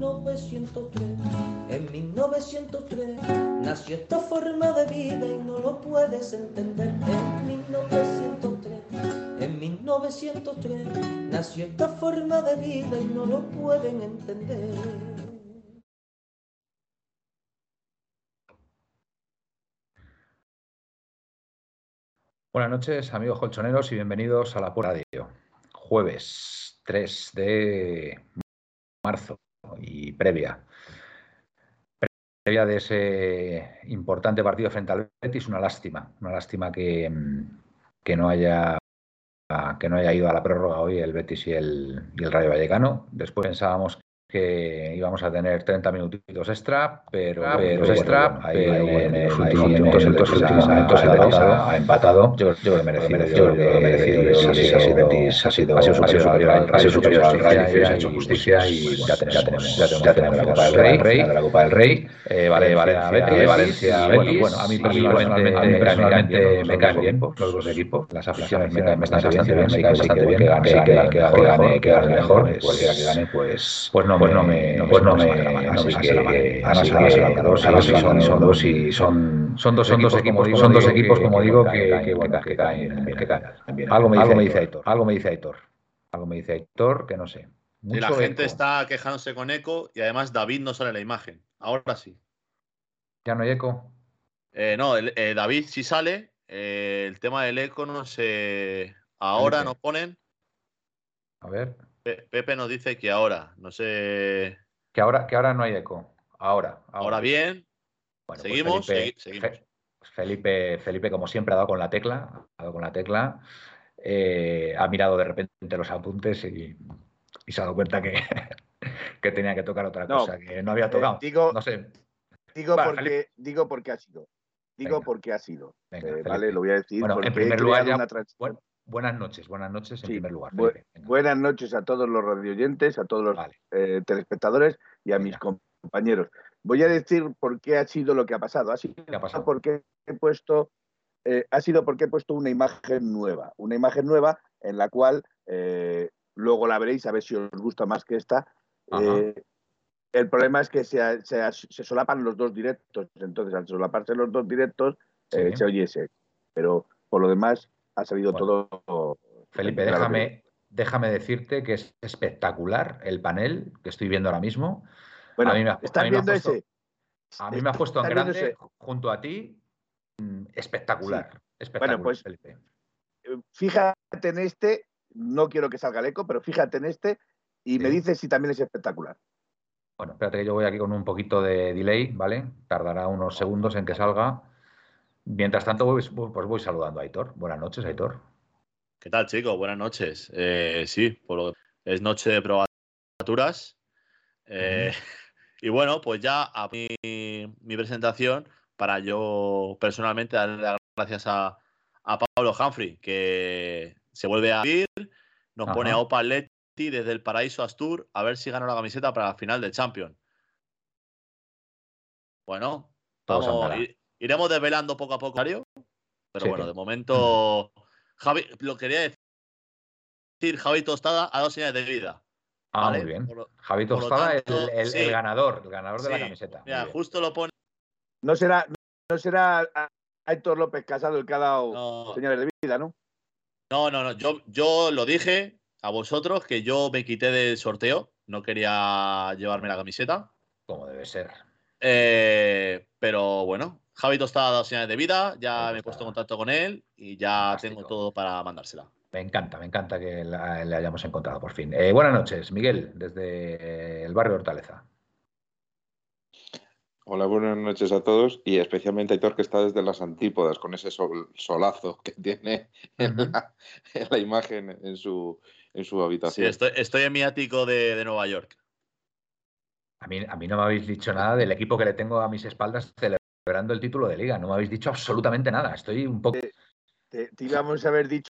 1903. En 1903 nació esta forma de vida y no lo puedes entender. En 1903, en 1903 nació esta forma de vida y no lo pueden entender. Buenas noches, amigos colchoneros, y bienvenidos a la Pura Radio. Jueves 3 de marzo y previa. Previa de ese importante partido frente al Betis, una lástima, una lástima que, que no haya que no haya ido a la prórroga hoy el Betis y el, y el Rayo Vallecano. Después pensábamos que íbamos a tener 30 minutitos extra, pero, pero extra, pero en los últimos minutos, en los últimos minutos ha empatado. Yo creo que merecido, yo merecido. Ha sido ha sido superior ha sido superior al Rayo, ha hecho justicia y ya tenemos ya tenemos la Copa del Rey, la Copa del Rey, vale, Betis, Valencia, Betis. Bueno, a mí personalmente me caen bien los dos equipos, las aficiones me están bastante bien, me caen bastante bien, que gane, que gane, que gane mejor, cualquiera que gane, pues pues no pues no me, no, pues no me, no me saque la mano. Son dos y son, son dos, son dos equipos, son dos equipos, como digo, que, que, bueno, que caen, que caen. Algo me dice Aitor, algo me dice Aitor, algo me dice Aitor, que no sé. y la gente está quejándose con eco y además David no sale la imagen. Ahora sí. ¿Ya no hay eco? Eh, no, el, eh, David sí sale. Eh, el tema del eco no sé. Ahora nos ponen. A ver. Pepe nos dice que ahora, no sé. Que ahora, que ahora no hay eco. Ahora. Ahora, ahora bien. Bueno, seguimos, pues Felipe, seguimos. Felipe, Felipe, como siempre, ha dado con la tecla. Ha dado con la tecla. Eh, ha mirado de repente los apuntes y, y se ha dado cuenta que, que, tenía que tocar otra cosa, que no había tocado. Eh, digo, no sé. Digo, vale, porque, Felipe. digo porque ha sido. Digo Venga. porque ha sido. Venga, eh, vale, lo voy a decir. Bueno, porque en primer lugar, ya, una bueno, buenas noches, buenas noches en Sí, primer lugar. bu- Felipe. Venga. buenas noches a todos los radioyentes, a todos los Vale. eh, telespectadores y a mis compañeros. Voy a decir por qué ha sido lo que ha pasado. Ha sido ¿Qué ha pasado? porque he puesto, eh, ha sido porque he puesto una imagen nueva, una imagen nueva en la cual eh, luego la veréis a ver si os gusta más que esta. Eh, el problema es que se, se- se solapan los dos directos, entonces al solaparse los dos directos Sí. se oye ese. Pero por lo demás ha salido Bueno. todo. Felipe, claro que- déjame, decirte que es espectacular el panel que estoy viendo ahora mismo. Bueno, a mí me a ¿estás me ha viendo puesto- ese? A mí me ha puesto en ¿Estás viendo grande ese? junto a ti. mm, Espectacular. Espectacular, pues, Felipe. Eh, Fíjate en este, no quiero que salga el eco, pero fíjate en este y me dices si también es espectacular. Bueno, espérate que yo voy aquí con un poquito de delay, ¿vale? Tardará unos segundos en que salga. Mientras tanto, voy, pues voy saludando a Aitor. Buenas noches, Aitor. ¿Qué tal, chicos? Buenas noches. Eh, sí, por lo- es noche de probaturas. Eh, Y bueno, pues ya a mi, mi presentación para yo personalmente darle las gracias a, a Pablo Humphrey, que se vuelve a ir, nos Ajá. pone a Opa Leti desde el paraíso Astur a ver si gana la camiseta para la final del Champions. Bueno, vamos, iremos desvelando poco a poco, Mario. Pero Sí. bueno, de momento, Javi, lo quería decir, Javi Tostada ha dado señales de vida. Ah, ¿vale? muy bien. Lo- Javi Tostada, tanto, el, sí. el ganador, el ganador de la camiseta. Mira, justo lo pone. No será, no será a- Héctor López Casado el que ha dado No, señales de vida, ¿no? no, no, no, Yo, yo lo dije a vosotros que yo me quité del sorteo. No quería llevarme la camiseta. Como debe ser. Eh, pero bueno, Javi Tostada ha dado señales de vida. Ya me he puesto en contacto con él y ya Fantástico. tengo todo para mandársela. Me encanta, me encanta que la- le hayamos encontrado por fin. Eh, buenas noches, Miguel, desde el barrio Hortaleza. Hola, buenas noches a todos y especialmente a Aitor que está desde las antípodas con ese sol- solazo que tiene en la, en la imagen en su, en su Sí, habitación. estoy, estoy en mi ático de, de Nueva York. A mí, a mí no me habéis dicho nada del equipo que le tengo a mis espaldas celebrando el título de liga. No me habéis dicho absolutamente nada. Estoy un poco. Te, te íbamos a haber dicho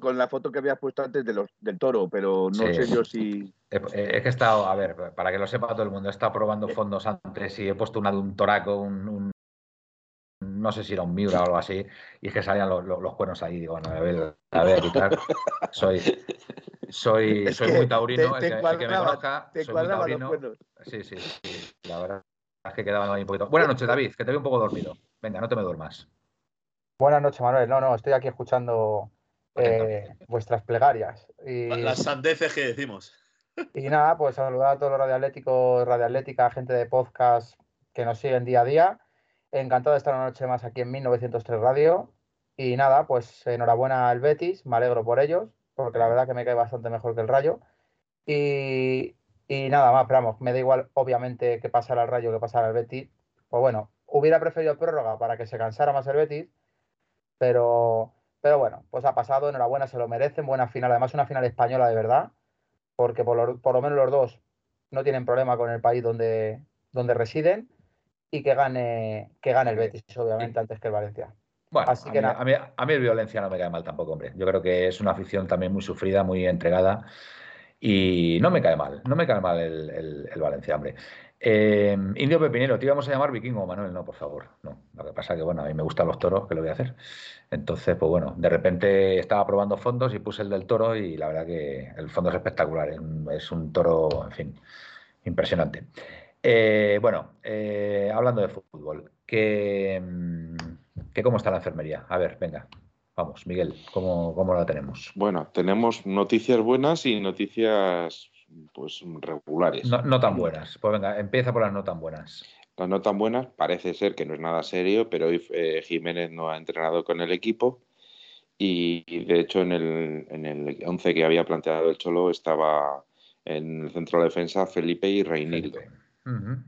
con la foto que habías puesto antes de los, del toro, pero no Sí. sé yo si. He- que he estado, a ver, para que lo sepa todo el mundo, he estado probando fondos antes y he puesto una de un toraco, un, un- no sé si era un Miura o algo así, y es que salían los, los- los cuernos ahí. Digo, bueno, a ver, a ver, quitar. Soy, soy, Es soy muy taurino. te- el, que, el que me conozca, Te soy muy los. Sí, sí, sí. La verdad es que quedaban ahí un poquito. Buenas noches, David, que te veo un poco dormido. Venga, no te me duermas. Buenas noches, Manuel. No, no, estoy aquí escuchando eh, vuestras plegarias. Y, Las sandeces que decimos. y nada, pues saludar a todos los radioatléticos, radioatlética, gente de podcast que nos siguen día a día. Encantado de estar una noche más aquí en 1903 Radio. Y nada, pues enhorabuena al Betis, me alegro por ellos, porque la verdad que me cae bastante mejor que el Rayo. Y, y nada más, pero vamos, me da igual, obviamente, que pasara el Rayo que pasara el Betis. Pues bueno, hubiera preferido prórroga para que se cansara más el Betis, pero, pero bueno, pues ha pasado, enhorabuena, se lo merecen, buena final, además una final española de verdad, porque por lo, por lo menos los dos no tienen problema con el país donde, donde residen y que gane, que gane el Betis, obviamente, antes que el Valencia. Bueno, Así a, que mí, nada. a, mí, a mí el violencia no me cae mal tampoco, hombre. Yo creo que es una afición también muy sufrida, muy entregada. Y no me cae mal, no me cae mal el, el- Valencia, hombre. Eh, Indio Pepinero, te íbamos a llamar vikingo, Manuel, no, por favor. No, lo que pasa que, bueno, a mí me gustan los toros, ¿qué lo voy a hacer? Entonces, pues bueno, de repente estaba probando fondos y puse el del toro y la verdad que el fondo es espectacular, es un, toro, en fin, impresionante. Eh, bueno, eh, hablando de fútbol, que, mm, que cómo está la enfermería. A ver, venga, vamos, Miguel, ¿cómo, cómo la tenemos? Bueno, tenemos noticias buenas y noticias pues regulares. No, no tan buenas. Pues venga, empieza por las no tan buenas. Las no tan buenas, parece ser que no es nada serio, pero hoy eh, Jiménez no ha entrenado con el equipo y, y, de hecho en el, en el 11 que había planteado el Cholo estaba en el centro de defensa Felipe y Reinildo. Felipe.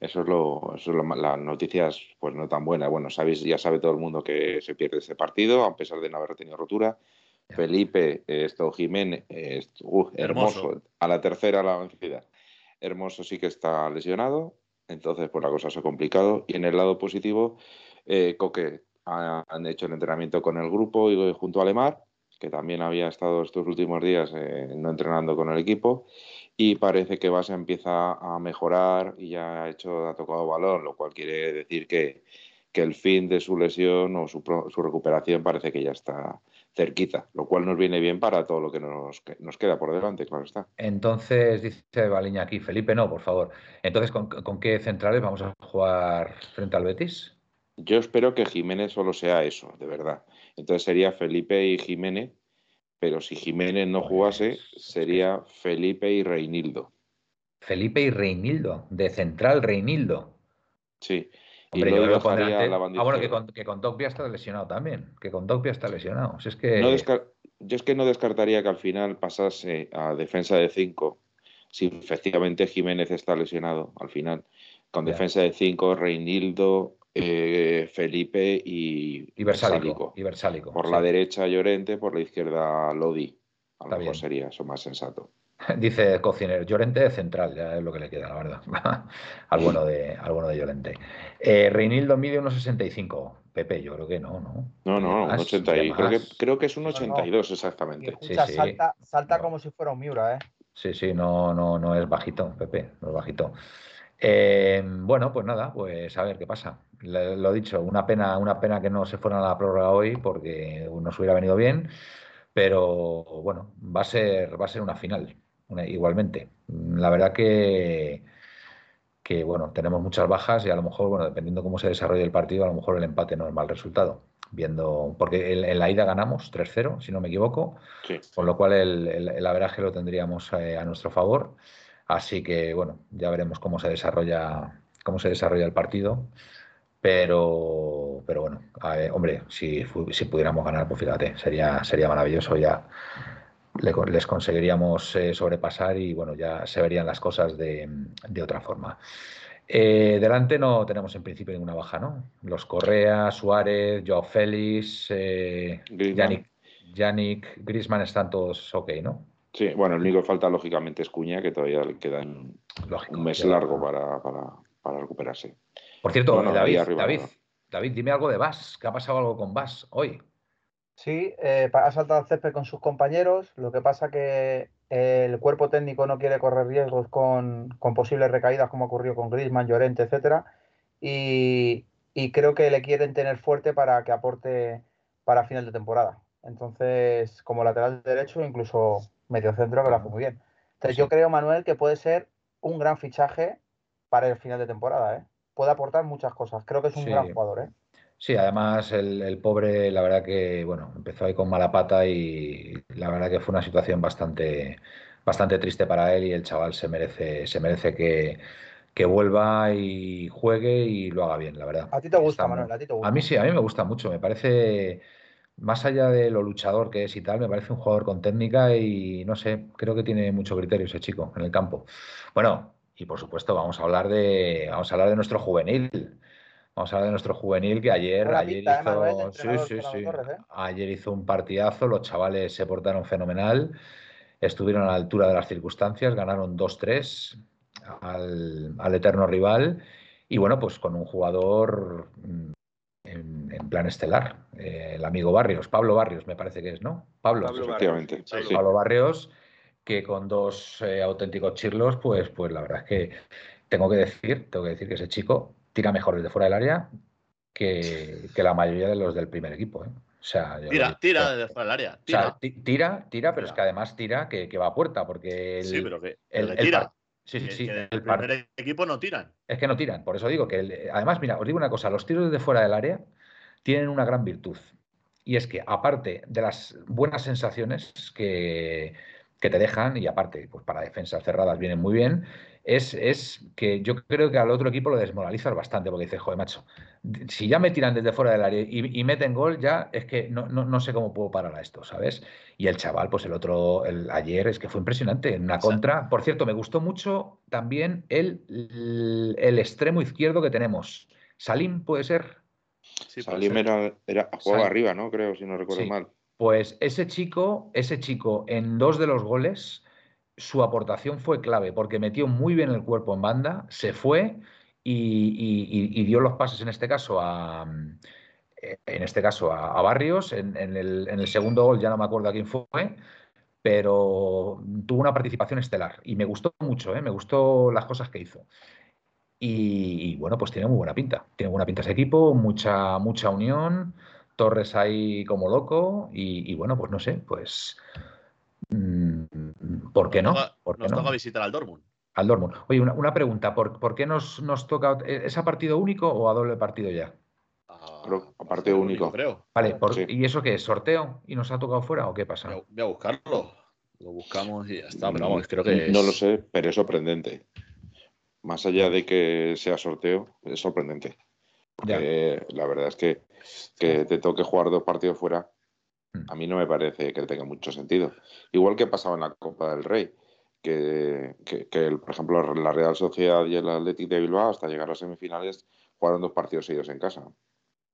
Eso es lo, eso es lo las noticias pues no tan buenas. Bueno, sabéis, ya sabe todo el mundo que se pierde ese partido, a pesar de no haber tenido rotura. Felipe, esto Jiménez, esto- uh, hermoso. Hermoso. a la tercera la vencida. Hermoso sí que está lesionado, entonces pues la cosa se ha complicado. Y en el lado positivo, eh, Coque ha- han hecho el entrenamiento con el grupo y junto a Lemar, que también había estado estos últimos días eh, no entrenando con el equipo y parece que Basa empieza a mejorar y ya ha hecho ha tocado balón, lo cual quiere decir que, que el fin de su lesión o su, su recuperación parece que ya está cerquita, lo cual nos viene bien para todo lo que nos, que nos queda por delante, claro está. Entonces, dice Baliña aquí, Felipe, no, por favor. Entonces, ¿con, con qué centrales vamos a jugar frente al Betis? Yo espero que Jiménez solo sea eso, de verdad. Entonces sería Felipe y Jiménez, pero si Jiménez no Pues, jugase, sería Felipe y Reinildo. Felipe y Reinildo, de central Reinildo. Sí. Hombre, y yo luego creo que la Ah, bueno, que con, que con Dogbia está lesionado también. Que con Dogbia está lesionado. Si es que. No descar- Yo es que no descartaría que al final pasase a defensa de 5, si efectivamente Jiménez está lesionado al final. Con Ya. defensa de 5, Reinildo, eh, Felipe y Y Versálico. Sálico. Y Versálico, Por sí. la derecha Llorente, por la izquierda Lodi. A lo mejor sería eso más sensato. Dice cocinero, Llorente central, ya es lo que le queda, la verdad. al, bueno de, al bueno de Llorente. Eh, Reinildo mide unos 65. Pepe, yo creo que no, ¿no? No, no, un Más, 80 y- ya creo, que, más. creo que es un No, no. 82 Y exactamente. escucha, sí. salta, salta No. como si fuera un Miura, ¿eh? Sí, sí, no, no, no es bajito, Pepe, no es bajito. Eh, bueno, pues nada, pues a ver qué pasa. Le- lo dicho, una pena, una pena que no se fueran a la prórroga hoy porque nos hubiera venido bien, pero bueno, va a ser, va a ser una final, una- igualmente. La verdad que, que bueno, tenemos muchas bajas y a lo mejor, bueno, dependiendo cómo se desarrolle el partido, a lo mejor el empate no es mal resultado. Viendo, porque en, en la ida ganamos 3-0, si no me equivoco. Sí. Con lo cual el, el, el averaje lo tendríamos eh, a nuestro favor. Así que bueno, ya veremos cómo se desarrolla, cómo se desarrolla el partido. Pero, pero bueno, ver, hombre, si, si pudiéramos ganar, pues fíjate, sería, sería maravilloso. Ya les conseguiríamos eh, sobrepasar y bueno, ya se verían las cosas de, de otra forma. Eh, delante no tenemos en principio ninguna baja, ¿no? Los Correa, Suárez, Joao Félix, eh. Yannick, Yannick, Griezmann están todos ok, ¿no? Sí, bueno, el único que falta lógicamente es Cuña, que todavía le queda un, Lógico. un mes largo para, para- para recuperarse. Por cierto, Bueno, David, arriba, David, ¿no? David, dime algo de Vas. ¿Qué ha pasado algo con Vas hoy? Sí, eh, ha saltado al césped con sus compañeros. Lo que pasa que eh, el cuerpo técnico no quiere correr riesgos con, con posibles recaídas, como ocurrió con Griezmann, Llorente, etcétera. Y, y creo que le quieren tener fuerte para que aporte para final de temporada. Entonces, como lateral derecho, incluso medio centro, que lo hace muy bien. Entonces, yo creo, Manuel, que puede ser un gran fichaje para el final de temporada, ¿eh? Puede aportar muchas cosas. Creo que es un Sí. gran jugador, ¿eh? Sí, además el, el pobre, la verdad que, bueno, empezó ahí con mala pata y la verdad que fue una situación bastante, bastante triste para él y el chaval se merece, se merece que, que vuelva y juegue y lo haga bien, la verdad. A ti te gusta, Está Manuel, a ti te gusta. A mí sí, a mí me gusta mucho, me parece, más allá de lo luchador que es y tal, me parece un jugador con técnica y no sé, creo que tiene mucho criterio ese chico en el campo. Bueno, y por supuesto vamos a hablar de, vamos a hablar de nuestro juvenil. Vamos a hablar de nuestro juvenil que ayer, Buena ayer pinta, ¿eh, Manuel, hizo, sí, sí, Fernando sí. Torres, ¿eh? Ayer hizo un partidazo, los chavales se portaron fenomenal, estuvieron a la altura de las circunstancias, ganaron 2-3 al, al eterno rival y bueno, pues con un jugador mm, en, en plan estelar, eh, el amigo Barrios, Pablo Barrios me parece que es, ¿no? Pablo, Pablo Efectivamente, Barrios, Pablo sí. Pablo Barrios, que con dos eh, auténticos chirlos, pues, pues la verdad es que tengo que decir, tengo que decir que ese chico tira mejor desde fuera del área que, que la mayoría de los del primer equipo. ¿eh? O sea, Tira, digo. tira desde fuera del área. O sea, Tira. ti- tira, tira, pero es que además tira que, que va a puerta, porque el, sí, pero que, el- pero que el tira. Sí, sí, sí, que el primer equipo no tiran. es que no tiran, por eso digo que el- además, mira, os digo una cosa, los tiros desde fuera del área tienen una gran virtud. Y es que aparte de las buenas sensaciones que, que te dejan, y aparte, pues para defensas cerradas vienen muy bien, es, es que yo creo que al otro equipo lo desmoralizas bastante, porque dices, joder, macho, si ya me tiran desde fuera del área y, y meten gol, ya es que no, no, no sé cómo puedo parar a esto, ¿sabes? Y el chaval, pues el otro, el, ayer es que fue impresionante, en una contra. Por cierto, me gustó mucho también el, el, el extremo izquierdo que tenemos. Salim, ¿puede ser? Sí, Salim ser. era, era, jugaba arriba, ¿no? Creo, si no recuerdo Sí. mal. Pues ese chico, ese chico en dos de los goles, su aportación fue clave porque metió muy bien el cuerpo en banda, se fue y, y- y- dio los pases en este caso a en este caso a, a Barrios. En, en el, en el segundo gol ya no me acuerdo a quién fue, pero tuvo una participación estelar y me gustó mucho, ¿eh? me gustó las cosas que hizo. Y, y, bueno, pues tiene muy buena pinta. Tiene buena pinta ese equipo, mucha, mucha unión. Torres ahí como loco. Y, y bueno, pues no sé, pues. mm, ¿Por qué no? Nos toca- ¿Por qué Nos no? toca visitar al Dortmund. Al Dortmund. Oye, una, una pregunta. ¿Por, por qué nos, nos toca. ¿Es a partido único o a doble partido ya? A, Creo- a a partido único. creo. Vale, por- Sí. ¿y eso qué es? ¿Sorteo? ¿Y nos ha tocado fuera o qué Voy a, pasa? voy a buscarlo. Lo buscamos y ya está. Pero vamos, creo que No es- lo sé, pero es sorprendente. Más allá de que sea sorteo, es sorprendente. Ya. Porque la verdad es que que te toque jugar dos partidos fuera, Mm. a mí no me parece que tenga mucho sentido. Igual que pasaba en la Copa del Rey, que, que- que el- por ejemplo, la Real Sociedad y el Athletic de Bilbao, hasta llegar a las semifinales, jugaron dos partidos seguidos en casa.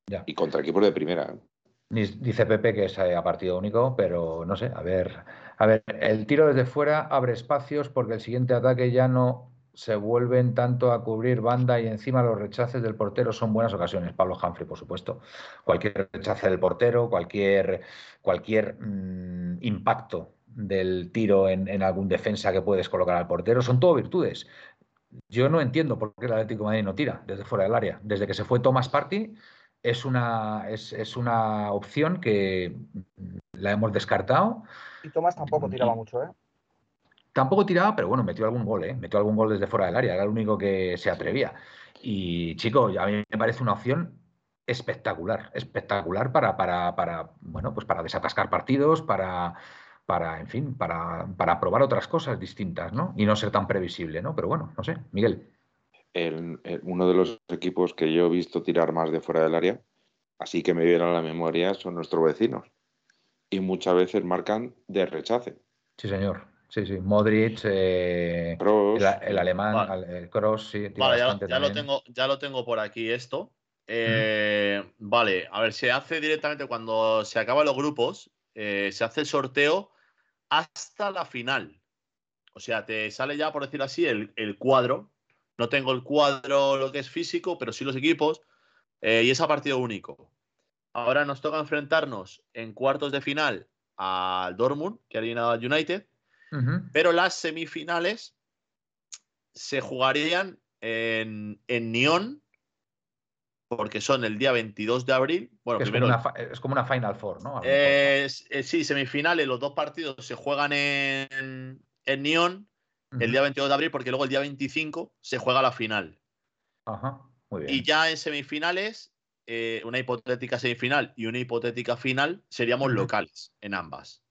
Ya. Y contra equipos de primera. Dice Pepe que es eh, a partido único, pero no sé, a ver, a ver, el tiro desde fuera abre espacios porque el siguiente ataque ya no se vuelven tanto a cubrir banda y encima los rechaces del portero son buenas ocasiones. Pablo Humphrey, por supuesto. Cualquier rechace del portero, cualquier, cualquier mm, impacto del tiro en, en algún defensa que puedes colocar al portero, son todo virtudes. Yo no entiendo por qué el Atlético de Madrid no tira desde fuera del área. Desde que se fue Thomas Party, es una, es, es una opción que mm, la hemos descartado. Y Tomás tampoco tiraba Y- mucho, ¿eh? Tampoco tiraba, pero bueno, metió algún gol, ¿eh? Metió algún gol desde fuera del área, era el único que se atrevía. Y chico, a mí me parece una opción espectacular, espectacular para, para, para bueno, pues para desatascar partidos, para, para, en fin, para, para probar otras cosas distintas, ¿no? Y no ser tan previsible, ¿no? Pero bueno, no sé, Miguel. El- el- uno de los equipos que yo he visto tirar más de fuera del área, así que me viene a la memoria, son nuestros vecinos. Y muchas veces marcan de rechace. Sí, señor. Sí, sí. Modric, eh, el, el alemán, Vale. el Kroos, sí, Vale, ya, lo tengo, ya lo tengo por aquí esto. Eh, Vale, a ver, se hace directamente cuando se acaban los grupos, eh, se hace el sorteo hasta la final. O sea, te sale ya, por decirlo así, el, el cuadro. No tengo el cuadro, lo que es físico, pero sí los equipos. eh, y es a partido único. Ahora nos toca enfrentarnos en cuartos de final al Dortmund, que ha eliminado al United. Ujú. Pero las semifinales se jugarían en, en Nyon, porque son el día 22 de abril. Bueno, es, como primero, una, fa- es como una Final Four, ¿no? Eh, sí, semifinales, los dos partidos se juegan en, en Nyon el día 22 de abril, porque luego el día 25 se juega la final. Ajá, muy bien. Y ya en semifinales, eh, una hipotética semifinal y una hipotética final, seríamos locales en ambas.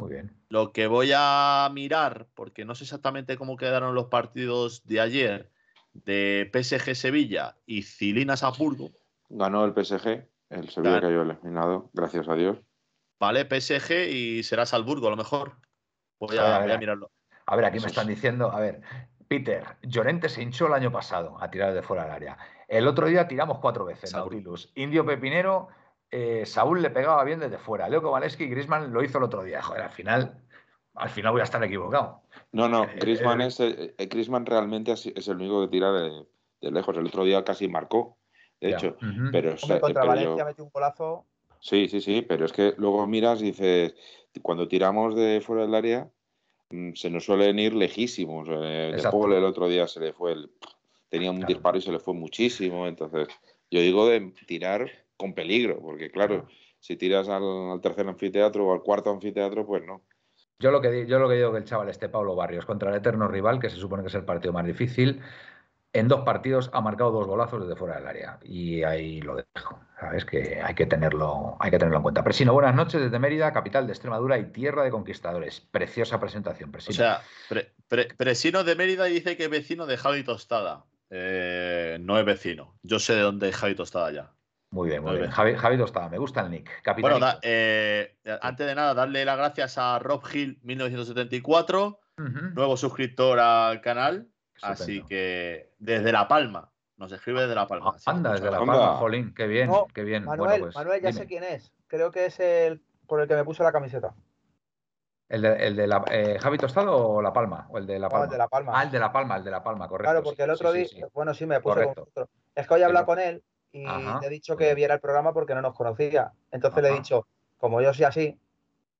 Muy bien. Lo que voy a mirar, porque no sé exactamente cómo quedaron los partidos de ayer de PSG Sevilla y Cilina Sapurgo, Ganó el PSG, el Sevilla Claro. cayó eliminado, gracias a Dios. ¿vale? PSG y será Salzburgo a lo mejor. Voy A a, voy mirarlo. A ver, aquí me están es. diciendo, a ver, Peter, Llorente se hinchó el año pasado a tirar de fuera del área. El otro día tiramos cuatro veces. Nautilus. Indio Pepinero, eh, Saúl le pegaba bien desde fuera. Leo Kowaleski y Griezmann lo hizo el otro día. Joder, al final, al final voy a estar equivocado. No, no, Eh, Griezmann, eh, es, eh, eh, Griezmann realmente es es el único que tira de, de lejos. El otro día casi marcó, de Ya. hecho. Pero, Hombre, contra pero Valencia yo- metió un golazo. Sí, sí, sí, pero es que luego miras y dices, cuando tiramos de fuera del área, mm, se nos suelen ir lejísimos. Eh, de Exacto. Paul el otro día se le fue el. Tenía un Claro. disparo y se le fue muchísimo. Entonces, yo digo de tirar con peligro, porque claro, si tiras al, al tercer anfiteatro o al cuarto anfiteatro, pues no. Yo lo que yo lo que digo que el chaval este Pablo Barrios contra el eterno rival, que se supone que es el partido más difícil, en dos partidos ha marcado dos golazos desde fuera del área. Y ahí lo dejo. Sabes que hay que tenerlo, hay que tenerlo en cuenta. Presino, buenas noches desde Mérida, capital de Extremadura y tierra de conquistadores. Preciosa presentación, O Presino. sea, Pre- Pre- Presino de Mérida dice que es vecino de Javi Tostada. Eh, no es vecino. Yo sé de dónde es Javi Tostada ya. Muy bien, muy bien. Javi, Javi Tostada, me gusta el nick. Capitán. Bueno, da- eh, antes de nada, darle las gracias a Rob Hill 1974, nuevo suscriptor al canal. Así que desde La Palma, nos escribe desde La Palma. Ah, Anda, desde La. Palma, Jolín, qué bien, No, qué bien. Manuel, bueno, pues, Manuel, ya dime. sé quién es. Creo que es el por el que me puso la camiseta. ¿El de, el de la, eh, Javi Tostado o La Palma? ¿O el de La No, Palma? el de La Palma. Ah, el de La Palma, el de La Palma, correcto. Claro, porque el otro sí, día, sí, sí. bueno, sí, me puse Correcto. con otro. Es que hoy he hablado El- con él y Ajá, le he dicho que bien. viera el programa porque no nos conocía. Entonces le he dicho, como yo soy así,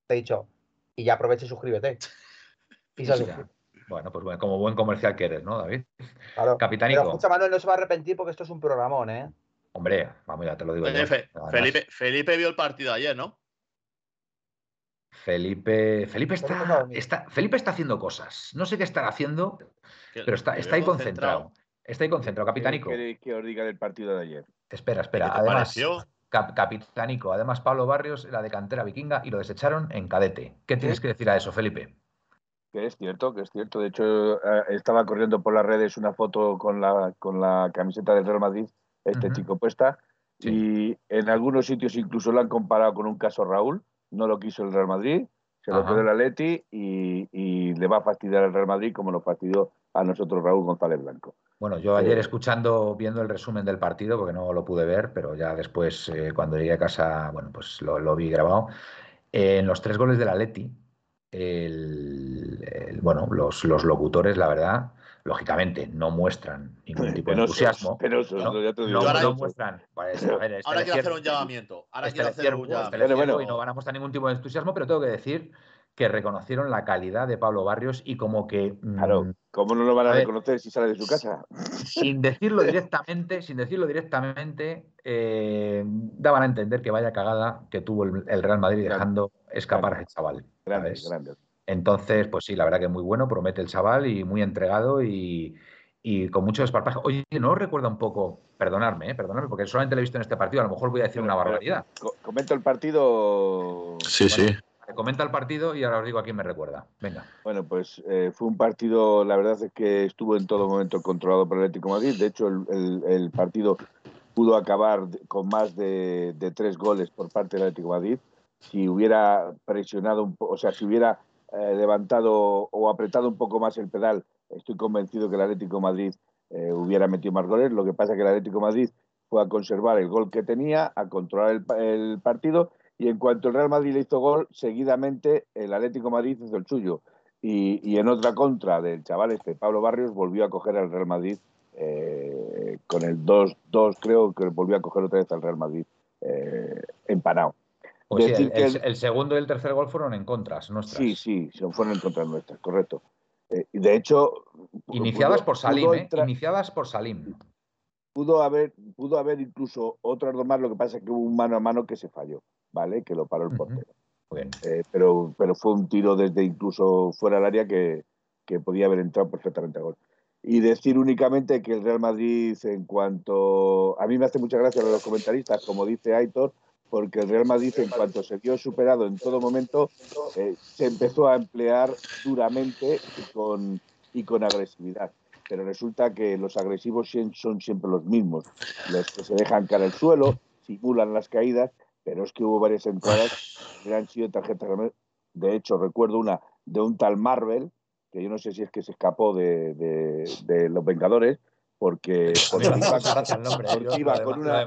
te he dicho, y ya aprovecha y suscríbete. Y se. Bueno, pues bueno, como buen comercial que eres, ¿no, David? Claro. Capitanico. Pero escucha, Manuel, no se va a arrepentir porque esto es un programón, ¿eh? Hombre, vamos, ya te lo digo Oye, yo. Fe- Felipe, Felipe vio el partido ayer, ¿no? Felipe, Felipe está, está, Felipe está haciendo cosas. No sé qué estará haciendo, pero está, está ahí concentrado. Está ahí concentrado, Capitanico. ¿Qué queréis que os diga del partido de ayer? Espera, ¿Qué espera. te Además, pareció? Cap- Capitanico, además Pablo Barrios era de cantera vikinga y lo desecharon en cadete. ¿Qué tienes que decir a eso, Felipe? Que es cierto, que es cierto. De hecho, eh, estaba corriendo por las redes una foto con la, con la camiseta del Real Madrid, este chico puesta, Sí. y en algunos sitios incluso lo han comparado con un caso Raúl. No lo quiso el Real Madrid, se lo quedó el Atleti y, y le va a fastidiar al Real Madrid como nos fastidió a nosotros Raúl González Blanco. Bueno, yo ayer Eh, escuchando, viendo el resumen del partido, porque no lo pude ver, pero ya después, eh, cuando llegué a casa, bueno, pues lo, lo vi grabado. Eh, en los tres goles del Atleti, el- el- bueno, los, los locutores, la verdad, lógicamente, no muestran ningún tipo de entusiasmo. penosos, ¿no? ya te digo, No, ahora- no muestran. pues, a ver, este Ahora quiero hacer un llamamiento. Ahora este quiero hacer un este llamamiento. Bueno, bueno. y no van a mostrar ningún tipo de entusiasmo, pero tengo que decir que reconocieron la calidad de Pablo Barrios y como que mm, Claro, ¿cómo no lo van a a ver. reconocer si sale de su casa? sin decirlo directamente, sin decirlo directamente, eh, daban a entender que vaya cagada que tuvo el, el Real Madrid Grande, dejando escapar a ese chaval. Grande, grande. Entonces, pues sí, la verdad que muy bueno, promete el chaval y muy entregado y, y con mucho desparpajo. Oye, ¿no os recuerda un poco? Perdonadme, eh, perdonadme, porque solamente lo he visto en este partido, a lo mejor voy a decir una barbaridad. Co- Comento el partido. Sí, sí. Comenta el partido y ahora os digo a quién me recuerda. Venga. Bueno, pues eh, fue un partido, la verdad es que estuvo en todo momento controlado por el Atlético de Madrid. De hecho, el, el- el partido pudo acabar con más de, de tres goles por parte del Atlético de Madrid. Si hubiera presionado un poco, o sea, si hubiera eh, levantado o apretado un poco más el pedal, estoy convencido que el Atlético Madrid eh, hubiera metido más goles. Lo que pasa es que el Atlético Madrid fue a conservar el gol que tenía, a controlar el, el partido y en cuanto el Real Madrid le hizo gol, seguidamente el Atlético Madrid hizo el suyo. Y, y en otra contra del chaval este, Pablo Barrios, volvió a coger al Real Madrid eh, con el 2-2, creo que volvió a coger otra vez al Real Madrid eh, empanado. Pues sí, Decir el, que el- el- segundo y el tercer gol fueron en contras nuestras. Sí, sí, fueron en contra nuestras, correcto. Eh, de hecho. Iniciadas pudo- por Salim, ¿eh? Iniciadas por Salim. pudo haber, pudo haber incluso otras dos más, lo que pasa es que hubo un mano a mano que se falló, ¿vale? Que lo paró el portero. Muy bien. Eh, pero, pero fue un tiro desde incluso fuera del área que, que podía haber entrado perfectamente a gol. Y decir únicamente que el Real Madrid, en cuanto. A mí me hace mucha gracia lo de los comentaristas, como dice Aitor, porque el Real Madrid, en cuanto se vio superado en todo momento, eh, se empezó a emplear duramente y con, y con agresividad. Pero resulta que los agresivos son siempre los mismos, los que se dejan caer al suelo, simulan las caídas, pero es que hubo varias entradas que han sido tarjetas. De hecho, recuerdo una de un tal Marvel, que yo no sé si es que se escapó de, de- de los Vengadores, porque, porque iba. ¿eh? con una-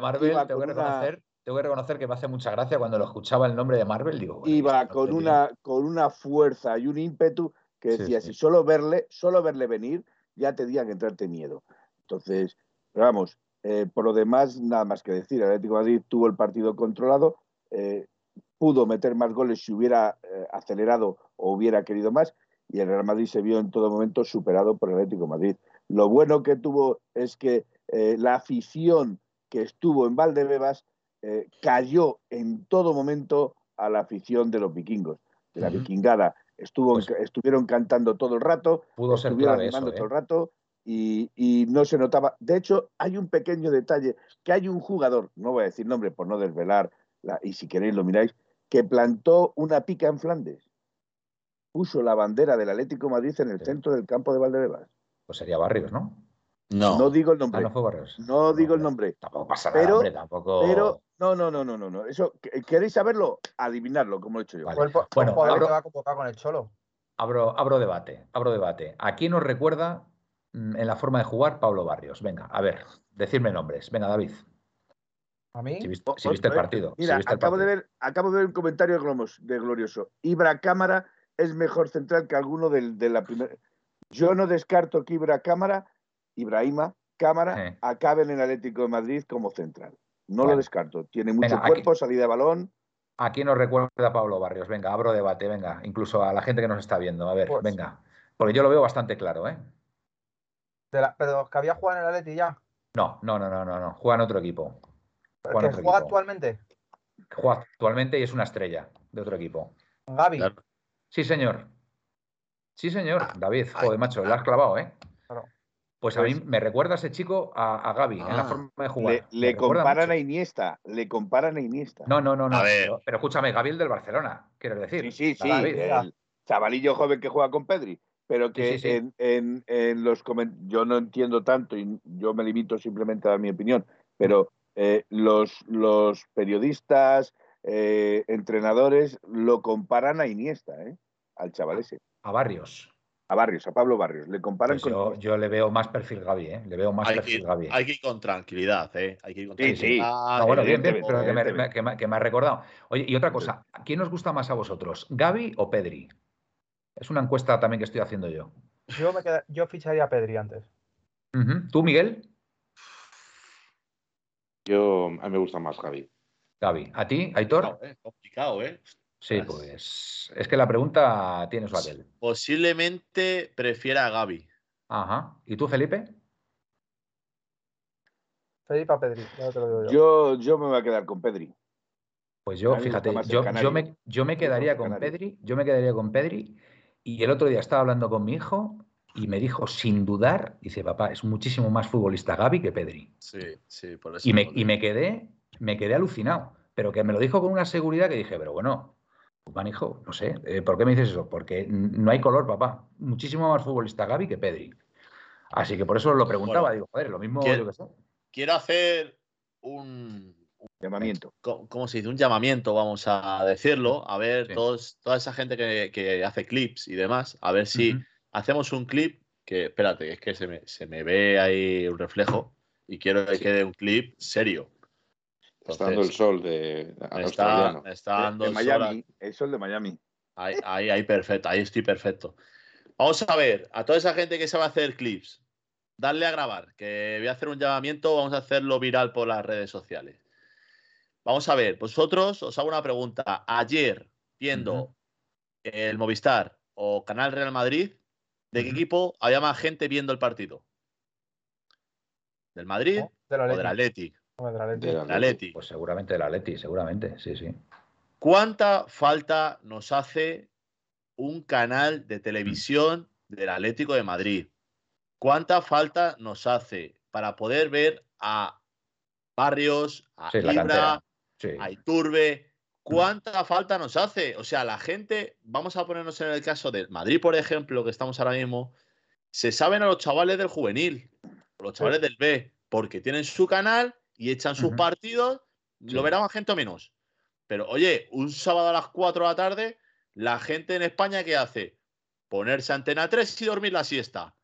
tengo que, reconocer, que me hace mucha gracia cuando lo escuchaba el nombre de Marvel. Digo, bueno, iba no con una, con una fuerza y un ímpetu que decía, sí. si solo verle, solo verle venir, ya te digan que entrarte miedo. Entonces, pero vamos, eh, por lo demás, nada más que decir. El Atlético de Madrid tuvo el partido controlado, eh, pudo meter más goles si hubiera eh, acelerado o hubiera querido más, y el Real Madrid se vio en todo momento superado por el Atlético de Madrid. Lo bueno que tuvo es que la afición que estuvo en Valdebebas eh, cayó en todo momento a la afición de los vikingos, de la vikingada. Estuvo, Pues- estuvieron cantando todo el rato, Pudo ser estuvieron animando eso, todo ¿eh? el rato y, y no se notaba. De hecho, hay un pequeño detalle, que hay un jugador, no voy a decir nombre por no desvelar, la- y si queréis lo miráis, que plantó una pica en Flandes. Puso la bandera del Atlético de Madrid en el Sí. centro del campo de Valdebebas. Pues sería Barrios, ¿no? No. No digo el Ah, nombre, no digo el nombre, Tampoco pasa nada, Pero- hombre, tampoco. pero no, no, no, no, no, no. Eso, ¿que- ¿queréis saberlo? Adivinarlo, como he hecho yo. Vale. El, po- Bueno, jugador abro- va a convocar con el Cholo. Abro, abro debate, abro debate. ¿A quién nos recuerda mm, en la forma de jugar Pablo Barrios? Venga, a ver, decirme nombres. Venga, David, A mí, si viste, si viste el partido. si Mira, viste el acabo de, ver, acabo de ver un comentario de Glomos- de Glorioso. Ibra Cámara es mejor central que alguno del- de la primera. Yo no descarto que Ibra Cámara, Ibrahima Cámara, Sí. acabe en el Atlético de Madrid como central. No Vale. lo descarto. Tiene mucho Venga, aquí- cuerpo, salida de balón. ¿A quién nos recuerda Pablo Barrios? Venga, abro debate, venga, incluso a la gente que nos está viendo. A ver, Pues- venga. Porque yo lo veo bastante claro, ¿eh? de la- pero que había jugado en el Atleti ya. No, no, no, no, no, no. Juega en otro equipo. Juega en que otro juega equipo. actualmente. Juega actualmente y es una estrella de otro equipo. Gaby. Sí, señor. Sí, señor. David, joder, macho, lo has clavado, ¿eh? Pues a mí me recuerda ese chico a, a Gaby en la Ah. forma de jugar. Le, comparan mucho. a Iniesta. Le comparan a Iniesta. No, no, no, no. A ver. Pero, pero escúchame, Gabriel del Barcelona, quiero decir. Sí, sí, sí. El chavalillo joven que juega con Pedri. Pero que Sí, sí, sí. En, en- en los comen- yo no entiendo tanto y yo me limito simplemente a dar mi opinión, pero eh, los, los periodistas, eh, entrenadores lo comparan a Iniesta, ¿eh? al chaval ese, A Barrios. A Barrios, a Pablo Barrios. Le comparan Pues con yo, le veo más perfil Gaby, ¿eh? Le veo más Hay que, perfil ir, Gaby. hay que ir con tranquilidad, ¿eh? Hay que ir con Sí, sí. tranquilidad. Ah, bueno, bien, bien, pero que me, que me- que me ha recordado. Oye, y otra cosa, ¿a quién os gusta más a vosotros? ¿Gaby o Pedri? Es una encuesta también que estoy haciendo yo. Yo, me queda- yo ficharía a Pedri antes. ¿Tú, Miguel? Yo, a mí me gusta más Javi. Gaby. ¿A ti, Aitor? Complicado, ¿eh? Complicado, ¿eh? Sí, pues es que la pregunta tiene su aquel. Posiblemente prefiera a Gaby. Ajá. ¿Y tú, Felipe? Felipe a Pedri, ya te lo digo yo. Yo, yo me voy a quedar con Pedri. Pues yo, fíjate, yo, yo me, yo me quedaría con. Pedri, yo me quedaría con Pedri, y el otro día estaba hablando con mi hijo y me dijo sin dudar, dice, papá, es muchísimo más futbolista Gaby que Pedri. Sí, sí, por eso. Y me, y me quedé, me quedé alucinado, pero que me lo dijo con una seguridad que dije, pero bueno, man, hijo, no sé, eh, ¿por qué me dices eso? Porque no hay color, papá. Muchísimo más futbolista Gaby que Pedri. Así que por eso lo preguntaba, Bueno, digo, joder, lo mismo ¿quién- yo que sé. Quiero hacer un, Llamamiento. ¿cómo se dice? Un llamamiento, vamos a decirlo, a ver Sí. todos, toda esa gente que, que hace clips y demás, a ver si hacemos un clip que, espérate, es que se me, se me ve ahí un reflejo y quiero que Sí. quede un clip serio. Está dando el sol de está, dando de el sol a- Miami, el sol de Miami. Ahí, ahí, ahí, perfecto, ahí estoy perfecto. Vamos a ver, a toda esa gente que sabe hacer clips, darle a grabar, que voy a hacer un llamamiento, vamos a hacerlo viral por las redes sociales. Vamos a ver, vosotros os hago una pregunta. Ayer, viendo el Movistar o Canal Real Madrid, ¿de qué equipo había más gente viendo el partido? ¿Del Madrid ¿no? Del o del Atleti. Atleti. Del. Pues seguramente del Atleti, seguramente, sí, sí. ¿Cuánta falta nos hace un canal de televisión del Atlético de Madrid? ¿Cuánta falta nos hace para poder ver a Barrios, a Sí, a Iturbe? ¿Cuánta falta nos hace? O sea, la gente, vamos a ponernos en el caso del Madrid, por ejemplo, que estamos ahora mismo, se saben a los chavales del juvenil, a los chavales del B, porque tienen su canal y echan sus partidos, Sí. lo verá más gente o menos. Pero oye, un sábado a las 4 de la tarde, la gente en España, ¿qué hace? Ponerse antena 3 y dormir la siesta.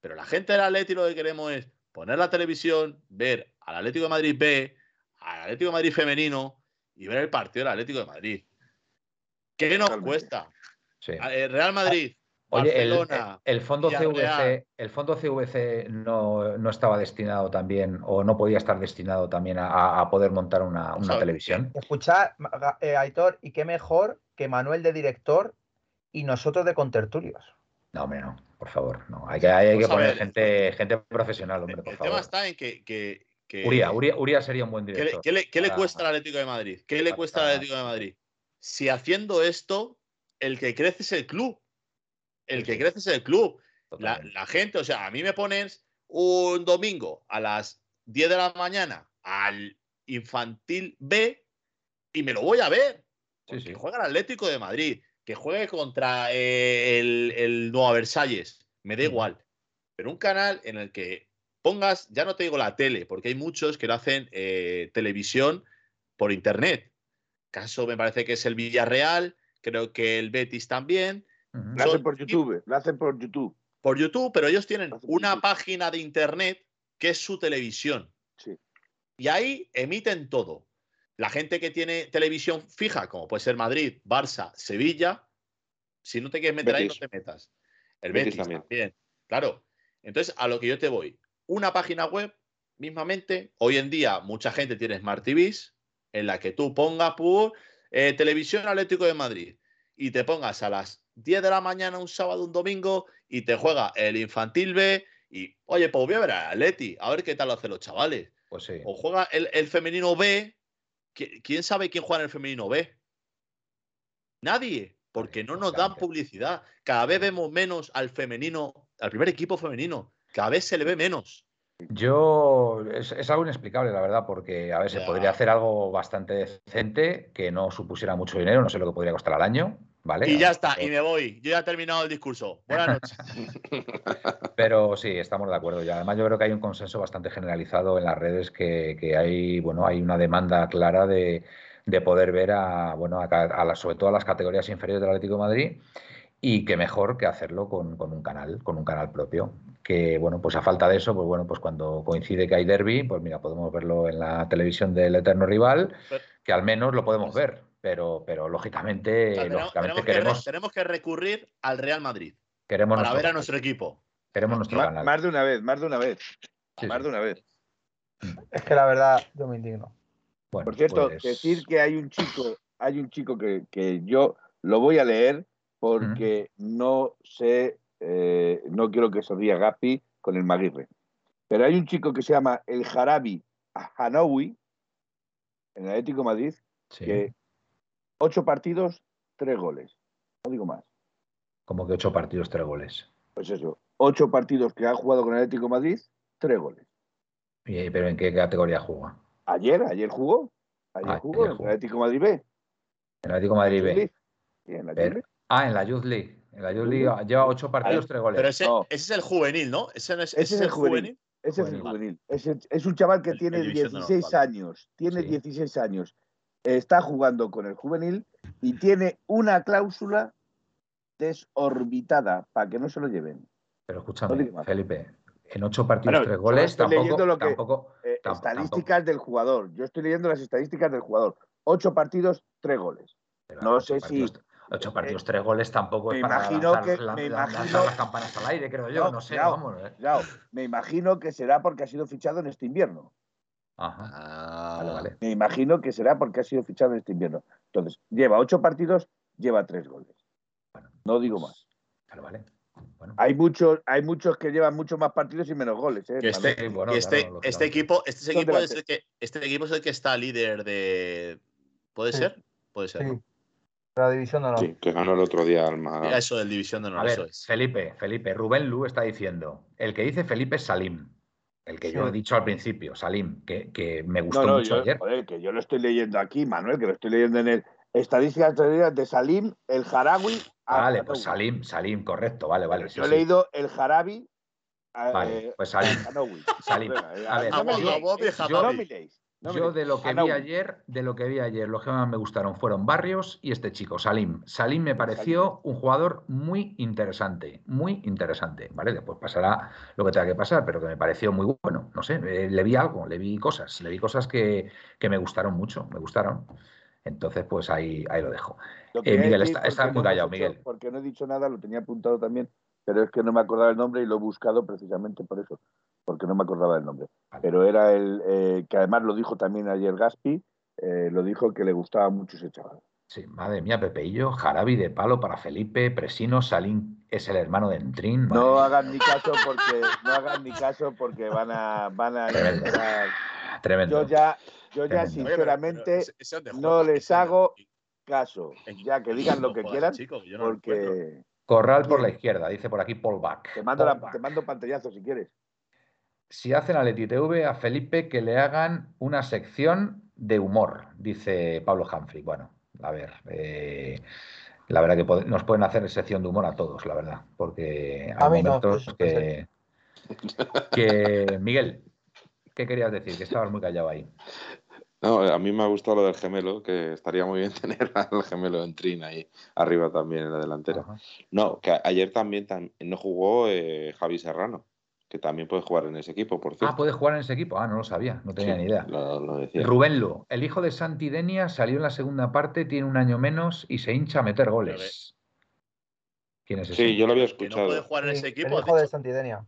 Pero la gente del Atlético lo que queremos es poner la televisión, ver al Atlético de Madrid B, al Atlético de Madrid femenino y ver el partido del Atlético de Madrid. ¿Qué nos Totalmente. cuesta? sí. Eh, Real Madrid, Oye, el, el fondo. CVC, el fondo CVC no, no estaba destinado también, o no podía estar destinado también a, a poder montar una, una televisión. Escuchad, eh, Aitor, y qué mejor que Manuel de director y nosotros de contertulios. No, hombre, no, por favor. No. Hay que, hay, hay que Vamos a poner ver. gente, gente profesional, hombre, El, por el favor. tema está en que. que- que- Uría, Uría, Uría sería un buen ¿Qué le, director. qué le- qué le cuesta al Atlético de Madrid? ¿Qué le cuesta al Atlético de Madrid? Si haciendo esto, el que crece es el club. El que crece es el club. La, gente, o sea, a mí me pones un domingo a las 10 de la mañana al infantil B y me lo voy a ver. Sí, sí. juega el Atlético de Madrid, que juegue contra eh, el, el Nueva Versalles, me da igual. Pero un canal en el que pongas, ya no te digo la tele, porque hay muchos que lo hacen eh, televisión por internet. Caso me parece que es el Villarreal, creo que el Betis también, Lo hacen por YouTube, lo hacen por YouTube. por YouTube, pero ellos tienen una YouTube. página de internet que es su televisión. Sí. Y ahí emiten todo. La gente que tiene televisión fija, como puede ser Madrid, Barça, Sevilla, si no te quieres meter ahí, no te metas. El Betis Betis, también. también. Claro. Entonces, a lo que yo te voy. Una página web, mismamente, hoy en día mucha gente tiene Smart TVs en la que tú pongas por eh, televisión Atlético de Madrid y te pongas a las 10 de la mañana un sábado, un domingo y te juega el infantil B y, oye, pues voy a ver al Atleti, a ver qué tal lo hacen los chavales. Pues sí. O juega el, el femenino B. ¿qui- ¿Quién sabe quién juega en el femenino B? Nadie, porque no nos dan publicidad. Cada vez vemos menos al femenino, al primer equipo femenino. Cada vez se le ve menos. Yo es, es algo inexplicable, la verdad, porque a ver, se podría hacer algo bastante decente que no supusiera mucho dinero, no sé lo que podría costar al año, ¿vale? Y ya está, y me voy. Yo ya he terminado el discurso. Buenas noches. Pero sí, estamos de acuerdo. Y además yo creo que hay un consenso bastante generalizado en las redes que, que hay, bueno, hay una demanda clara de, de poder ver a, bueno, a, a sobre todo a las categorías inferiores del Atlético de Madrid y que mejor que hacerlo con, con un canal, con un canal propio. Que bueno, pues a falta de eso, pues bueno, pues cuando coincide que hay derby, pues mira, podemos verlo en la televisión del eterno rival, que al menos lo podemos ver. Pero, pero lógicamente, O sea, tenemos, lógicamente tenemos que re- queremos, tenemos que recurrir al Real Madrid queremos para nuestro ver a nuestro equipo. queremos nuestro canal. Más de una vez, más de una vez. Sí, más sí. de una vez. Es que la verdad, yo me indigno. Bueno, Por cierto, pues- decir que hay un chico, hay un chico que, que yo lo voy a leer porque no sé, eh, no quiero que se ría Gapi con el Maguirre. Pero hay un chico que se llama el Jarabi Hanoui, en el Atlético de Madrid, Sí. que ocho partidos, tres goles. No digo más. Como que ocho partidos, tres goles. Pues eso, ocho partidos que ha jugado con el Atlético de Madrid, tres goles. Y- ¿Pero en qué categoría juega? Ayer, ayer jugó. Ayer Ah, jugó ayer en jugó. el Atlético de Madrid B. En el Atlético de Madrid B. En la Pero-. Ah, en la Youth League. En la Youth League lleva ocho partidos, tres goles. Pero ese, No. ese es el juvenil, ¿no? Ese, no es, Ese es el juvenil. Ese es el Juvenil. es un chaval que El- tiene el división de 16 honor, vale. años. Tiene Sí. 16 años. Está jugando con el juvenil y tiene una cláusula desorbitada para que no se lo lleven. Pero escúchame. Felipe, En ocho partidos, Bueno, tres goles, estoy tampoco, leyendo lo que- tampoco, Eh, estadísticas del jugador. Yo estoy leyendo las estadísticas del jugador. Ocho partidos, tres goles. Pero No sé si- Ocho partidos, tres goles tampoco me es para imagino lanzar, que- la- me la- lanzar imagino- las campanas al aire, creo yo. No, No, sé, vamos. eh. Claro, me imagino que será porque ha sido fichado en este invierno. Ajá, Ah, vale, vale. Me imagino que será porque ha sido fichado en este invierno. Entonces, lleva ocho partidos, lleva tres goles. Bueno, No digo pues, más. Vale, vale. Bueno, Hay muchos, hay muchos que llevan muchos más partidos y menos goles. ¿eh, este, bueno, este, claro, este equipo, este equipo es el que, este equipo es el que está líder de. ¿Puede Sí. ser? Puede ser. Sí. ¿no? La división de honor. Sí, que ganó el otro día. Eso del división de honor, a eso ver, es. Felipe, Felipe, Rubén Lu está diciendo, el que dice Felipe es Salim, el que yo he dicho al principio, Salim, que, que me gustó no, mucho yo, ayer. joder, que yo lo estoy leyendo aquí, Manuel, que lo estoy leyendo en el Estadísticas de Salim, el Jarawi. a- Vale, pues. Salim, Salim, correcto, vale, vale. Sí, yo he sí. leído el Jarabi. a- Vale, eh, pues Salim. Salim. A ver, yo- no Yo de lo que vi ayer, de lo que vi ayer, los que más me gustaron fueron Barrios y este chico, Salim. Salim me pareció un jugador muy interesante, muy interesante, ¿vale? Después pasará lo que tenga que pasar, pero que me pareció muy bueno. No sé, eh, le vi algo, le vi cosas, le vi cosas que, que me gustaron mucho, me gustaron. Entonces, pues ahí, ahí lo dejo. Lo Eh, Miguel, está- muy no callado, hecho- Miguel. Porque no he dicho nada, lo tenía apuntado también, pero es que no me acordaba el nombre y lo he buscado precisamente por eso, porque no me acordaba el nombre. Vale. Pero era el eh, que además lo dijo también ayer Gaspi, eh, lo dijo que le gustaba mucho ese chaval. Sí, madre mía, Pepeillo, Jarabi de palo para Felipe, Presino, Salim es el hermano de Entrín. No hagan ni caso porque no hagan ni caso porque van a van a Tremendo. yo ya yo ya Tremendo. Oye, pero- sinceramente pero no les hago caso, ya que digan lo que quieran porque Corral por la izquierda, dice por aquí Paul Back. te mando la- Paul Back. te mando pantallazo si quieres. Si hacen a Leti TV, a Felipe que le hagan una sección de humor, dice Pablo Humphrey. Bueno, a ver, eh, la verdad que pod- nos pueden hacer sección de humor a todos, la verdad, porque hay A no, momentos pues, que, que... Miguel, ¿qué querías decir? Que estabas muy callado ahí. No, a mí me ha gustado lo del gemelo, que estaría muy bien tener al gemelo en Trin ahí arriba también en la delantera. Ajá. No, que ayer también tam- no jugó eh, Javi Serrano, que también puede jugar en ese equipo, por cierto. Ah, ¿puede jugar en ese equipo? Ah, no lo sabía, no tenía Sí, ni idea. Lo, lo decía. Rubén Lu, el hijo de Santi Denia, salió en la segunda parte, tiene un año menos y se hincha a meter goles. ¿Quién es ese? Sí, yo lo había Que no escuchado. puede jugar en Sí, ese el equipo. has hijo de. Santidenia.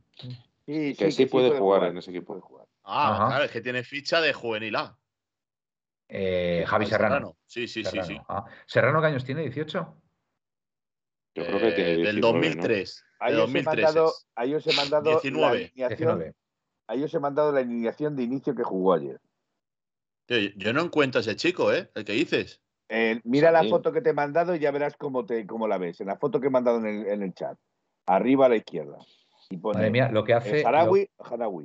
Sí, Que sí puede jugar en ese equipo. puede jugar. Ah, Ajá. claro, es que tiene ficha de juvenil A. Eh, Javi Al Serrano. Sí, sí, Serrano. sí, sí. Ah, ¿Serrano qué años tiene? ¿18? Yo creo que tiene Eh, 19, Del ¿no? 2003. Ahí De os, he 2003. mandado, he mandado la 19. alineación, 19. ahí os he mandado la alineación de inicio que jugó ayer. Yo- yo no encuentro a ese chico, ¿eh? El que dices. Eh, mira la Sí. foto que te he mandado y ya verás cómo, te, cómo la ves. En la foto que he mandado en el, en el chat. Arriba a la izquierda. Y pone Madre mía, lo que hace, Harawi, lo,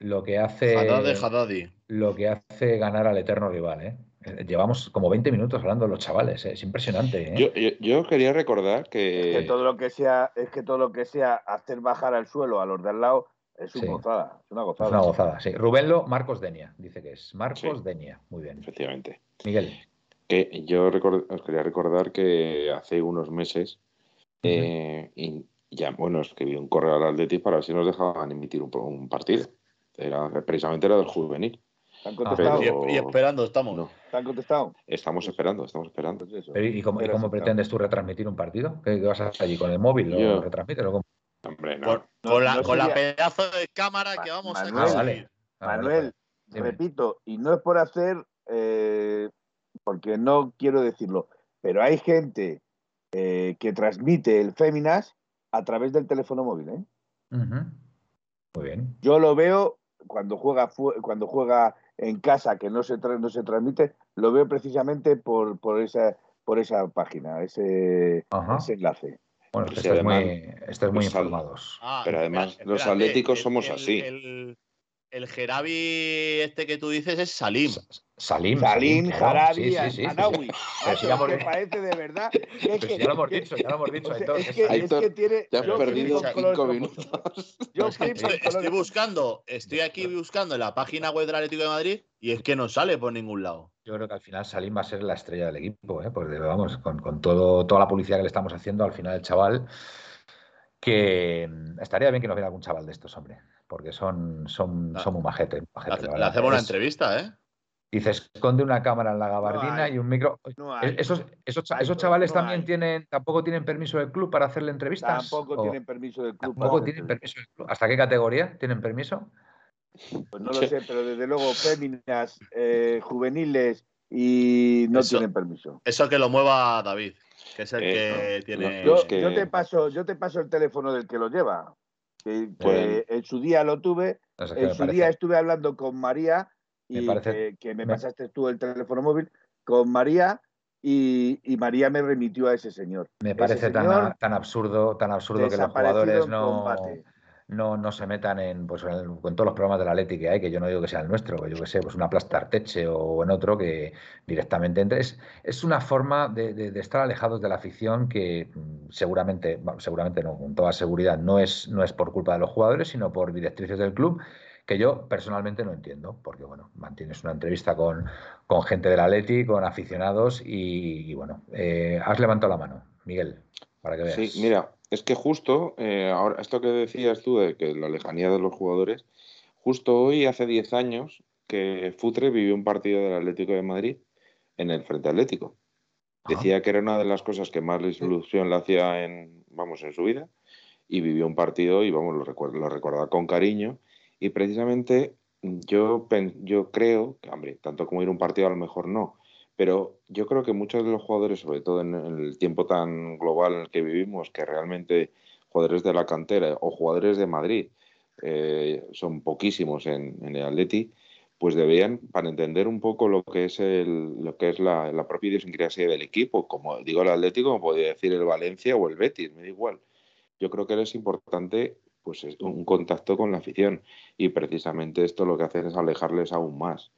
lo que hace, Haddadi, Haddadi. lo que hace ganar al eterno rival, ¿eh? Eh, Llevamos como 20 minutos hablando de los chavales, ¿eh? es impresionante, ¿eh? Yo, yo- yo quería recordar Es que, que todo lo que sea, es que todo lo que sea hacer bajar al suelo a los de al lado es una Sí. gozada. Es una Es gozada. una gozada, sí. Rubén Lo, Marcos Denia, dice que es. Marcos Sí. Denia, muy bien. efectivamente, Miguel. que yo os quería recordar que hace unos meses, eh, y ya, bueno, escribí un correo al Atleti para ver si nos dejaban emitir un, un partido. Era, precisamente era del juvenil. ¿Te han Ah, contestado? pero- Y, y esperando estamos. No, ¿Te han contestado? estamos esperando, estamos esperando. Pues eso. Pero, ¿Y cómo, y cómo pretendes tú retransmitir un partido? ¿Qué, qué vas a hacer allí con el móvil? ¿Lo Yo- retransmites o cómo? Hombre, no. Con, No, con la, no con la pedazo de cámara que vamos Manuel. a Ah, conseguir. vale. Ah, vale, Manuel, pues, dime. repito, y no es por hacer, eh, porque no quiero decirlo, pero hay gente eh, que transmite el Féminas a través del teléfono móvil. ¿eh? Muy bien. Yo lo veo cuando juega cuando juega en casa que no se tra- no se transmite, lo veo precisamente por, por esa por esa página, ese, ese enlace. Bueno, estáis muy, los informados. Ah, Pero además, espera, los atléticos el- somos el- así. El, el Gerabi este que tú dices es Salim. Salim. Salim. Jarabi, Sí, sí, sí, sí, Anawi. dicho- parece de verdad. que es Pero que- si ya lo hemos dicho, ya lo hemos dicho. entonces, es que, es que tiene. Ya has yo perdido cinco minutos. Yo estoy, buscando, estoy aquí buscando en la página web del Atlético de Madrid y es que no sale por ningún lado. Yo creo que al final Salim va a ser la estrella del equipo, ¿eh? Porque vamos, con, con todo, toda la publicidad que le estamos haciendo, al final el chaval que mm, estaría bien que nos viera algún chaval de estos, hombre, porque son, son, son la le verdad. hacemos una Es- entrevista, ¿eh? Dice, esconde una cámara en la gabardina hay. y un micro. No hay. Esos, esos, esos chavales no también hay. tienen, tampoco tienen permiso del club para hacerle entrevistas. Tampoco ¿O tienen permiso del club. tampoco tienen permiso del club. ¿Hasta qué categoría tienen permiso? Pues no lo sé, pero desde luego féminas, eh, juveniles y no Eso- tienen permiso. Eso que lo mueva David, que es el Eh, que no, tiene. Yo, Es que- yo te paso, yo te paso el teléfono del que lo lleva. Que, que en su día lo tuve, en su parece- día estuve hablando con María y Me parece- que, que me pasaste tú el teléfono móvil con María y, y María me remitió a ese señor. Me parece tan, a- tan absurdo, tan absurdo que los jugadores no, combate. No, no se metan en, pues, en el- con todos los programas del Atleti que hay, que yo no digo que sea el nuestro, que yo que sé, pues una Plaza Arteche o en otro que directamente entre. Es, es una forma de, de- de estar alejados de la afición que mm, seguramente, bueno, seguramente no, con toda seguridad, no es, no es por culpa de los jugadores, sino por directrices del club, que yo personalmente no entiendo, porque bueno, mantienes una entrevista con, con gente del Atleti, con aficionados y, y, bueno, eh, has levantado la mano, Miguel, para que veas. Sí, mira, es que justo, eh, ahora, esto que decías tú de que la lejanía de los jugadores, justo hoy, hace 10 años, que Futre vivió un partido del Atlético de Madrid en el Frente Atlético. Ajá. Decía que era una de las cosas que más ilusión le hacía en, vamos, en su vida y vivió un partido y vamos, lo, recuerda, lo recordaba con cariño y precisamente yo, yo creo, que hombre, tanto como ir a un partido a lo mejor no, pero yo creo que muchos de los jugadores, sobre todo en, el tiempo tan global en el que vivimos, que realmente jugadores de la cantera o jugadores de Madrid eh, son poquísimos en, el Atleti, pues deberían, para entender un poco lo que es, el, lo que es la, propia idiosincrasia del equipo, como digo el Atlético, como podría decir el Valencia o el Betis, me da igual. Yo creo que es importante pues es un contacto con la afición y precisamente esto lo que hace es alejarles aún más.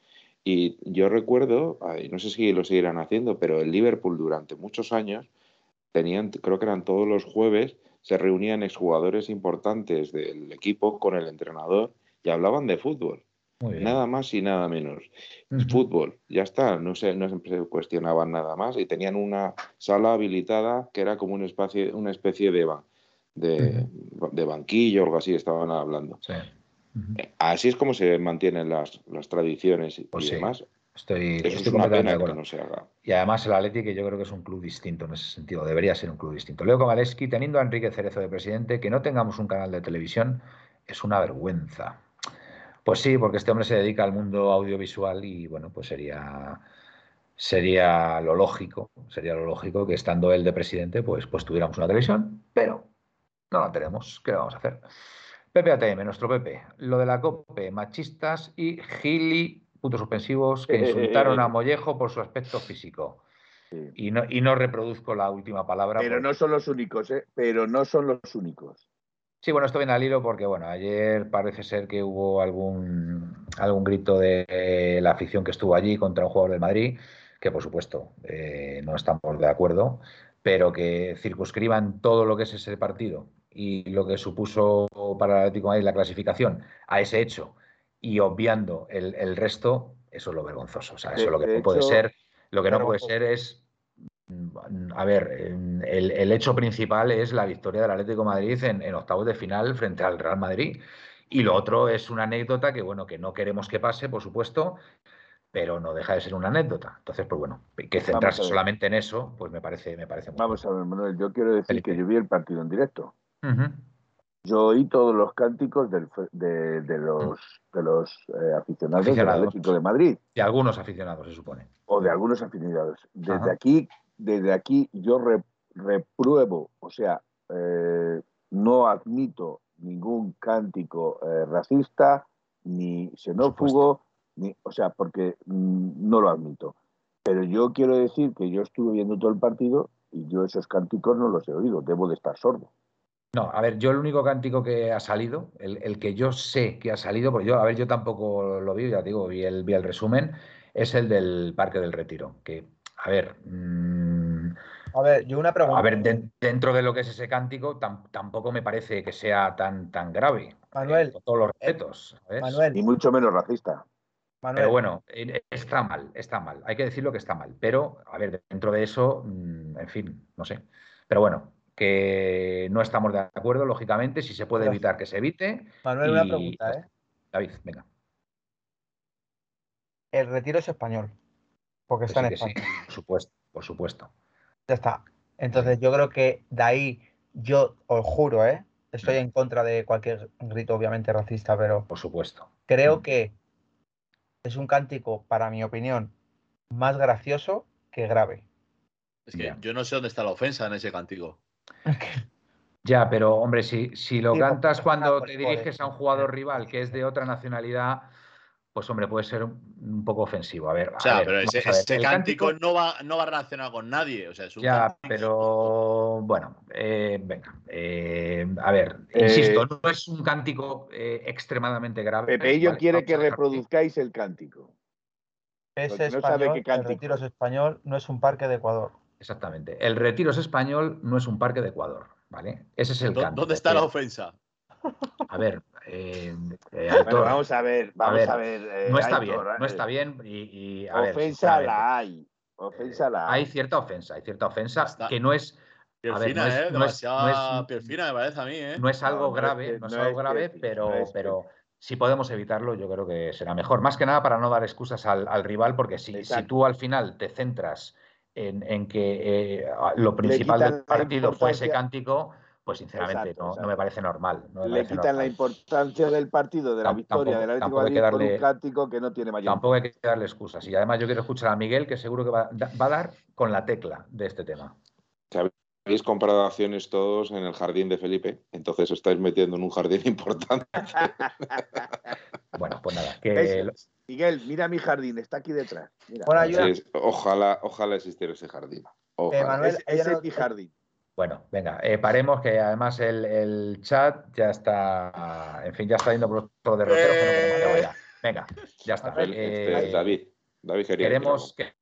Y yo recuerdo, no sé si lo seguirán haciendo, pero el Liverpool durante muchos años tenían, creo que eran todos los jueves, se reunían exjugadores importantes del equipo con el entrenador y hablaban de fútbol. Nada más y nada menos. Ujú. Fútbol, ya está, no se, no se cuestionaban nada más y tenían una sala habilitada que era como un espacio, una especie de, de, de banquillo o algo así, estaban hablando. Sí. Ujú. Así es como se mantienen las, las tradiciones y, Pues y sí, demás. Estoy, Eso estoy es una pena que no se haga. Y además el Atleti, que yo creo que es un club distinto en ese sentido, debería ser un club distinto. Leo Kovaleski, teniendo a Enrique Cerezo de presidente, que no tengamos un canal de televisión es una vergüenza. Pues sí, porque este hombre se dedica al mundo audiovisual y bueno, pues sería, sería lo lógico, sería lo lógico que estando él de presidente, pues, pues tuviéramos una televisión, pero no la tenemos. ¿Qué vamos a hacer? Pepe ATM, nuestro Pepe. Lo de la COPE, machistas y gili, puntos suspensivos, que insultaron a Mollejo por su aspecto físico. Y no, y no reproduzco la última palabra. Pero porque- no son los únicos, ¿eh? Pero no son los únicos. Sí, bueno, esto viene al hilo porque, bueno, ayer parece ser que hubo algún, algún grito de eh, la afición que estuvo allí contra un jugador del Madrid, que por supuesto eh, no estamos de acuerdo, pero que circunscriban todo lo que es ese partido y lo que supuso para el Atlético de Madrid la clasificación a ese hecho y obviando el, el resto, eso es lo vergonzoso. O sea, eso De- lo que no puede hecho, ser, lo que no puede ser es Mm, A ver, en- el, el hecho principal es la victoria del Atlético de Madrid en, en octavos de final frente al Real Madrid. Y lo otro es una anécdota que, bueno, que no queremos que pase, por supuesto, pero no deja de ser una anécdota. Entonces, pues bueno, que centrarse solamente en eso, pues me parece, me parece muy Vamos a ver, Manuel, yo quiero decir Felipe. que yo vi el partido en directo. Yo oí todos los cánticos del de, de los, de los eh, aficionados, del. Atlético de Madrid Y algunos aficionados, se supone. o de algunos aficionados. Desde Ajá. aquí, desde aquí yo re- repruebo, o sea, eh, no admito ningún cántico eh, racista ni xenófobo, ni, o sea, porque mm, no lo admito. Pero yo quiero decir que yo estuve viendo todo el partido y yo esos cánticos no los he oído, debo de estar sordo. No, a ver, yo el único cántico que ha salido, el, el que yo sé que ha salido, porque yo, a ver, yo tampoco lo vi, ya digo, vi el, vi el resumen, es el del Parque del Retiro. Que, a ver, mm, A ver, yo una pregunta. a ver, de- dentro de lo que es ese cántico, tam- tampoco me parece que sea tan, tan grave. Manuel, eh, con todos los respetos. ¿sabes? Manuel, Ni mucho menos racista. Manuel, Pero bueno, eh, está mal, está mal. Hay que decirlo que está mal. Pero, a ver, dentro de eso, mm, en fin, no sé. Pero bueno, que no estamos de acuerdo, lógicamente, si se puede evitar que se evite. Manuel, una pregunta, ¿eh? David, venga. El retiro es español. Porque que está sí, en sí, España. por supuesto, por supuesto. Ya está. Entonces yo creo que de ahí, yo os juro, ¿eh? Estoy en contra de cualquier grito, obviamente, racista, pero Por supuesto. creo Mm. que es un cántico, para mi opinión, más gracioso que grave. Es que Ya. yo no sé dónde está la ofensa en ese Ya, pero hombre, si, si lo Sí, cantas cuando te diriges a un jugador rival que es de otra nacionalidad, pues hombre, puede ser un, un poco ofensivo. A ver, O sea, a ver, pero ese, cántico, no va, no va relacionado con nadie. O sea, es un Ya, cántico- pero bueno, eh, venga. eh, a ver, Eh, insisto, no es un cántico eh, extremadamente grave. Pepeillo ¿vale? quiere que reproduzcáis el cántico. Es no sabe español, qué el cántico retiro es es. español, no es un parque de Ecuador. Exactamente. El retiro es español, no es un parque de Ecuador, ¿vale? Ese es el ¿Dó- cántico. ¿Dónde está la ofensa? A ver, eh, eh, Bueno, vamos a ver, vamos ver, a ver. eh, no está Aitor, bien, no está bien y, y, a ver, Ofensa la hay. Ofensa la hay hay. cierta ofensa, hay cierta ofensa Está- que no es, Piel A ver, fina, no es- ¿eh? no es- no me parece a mí, ¿eh? no es algo no grave, no es no algo grave, pero, no es que- pero si podemos evitarlo, yo creo que será mejor. Más que nada para no dar excusas al, al rival, porque si, si tú al final te centras en, en que eh, lo principal del partido fue ese cántico, pues sinceramente Exacto, no, me parece normal. no me Le parece quitan la importancia del partido, de la victoria del Atlético de Madrid que por un darle- cántico que no tiene mayor. Tampoco hay que darle excusas. Y además yo quiero escuchar a Miguel, que seguro que va, da- va a dar con la tecla de este tema. Habéis comprado acciones todos en el jardín de Felipe, entonces os estáis metiendo en un jardín importante. Bueno, pues nada, que Miguel, mira mi jardín, está aquí detrás. Mira. Bueno, Así ayuda. es, ojalá, ojalá existiera ese jardín. Ojalá. Manuel, Es- hay ese es mi jardín. Bueno, venga, eh, paremos que además el, el chat ya está, en fin, ya está yendo por otro derrotero que no queremos que vaya. Venga, ya está. Este, Eh, David, David queremos, que-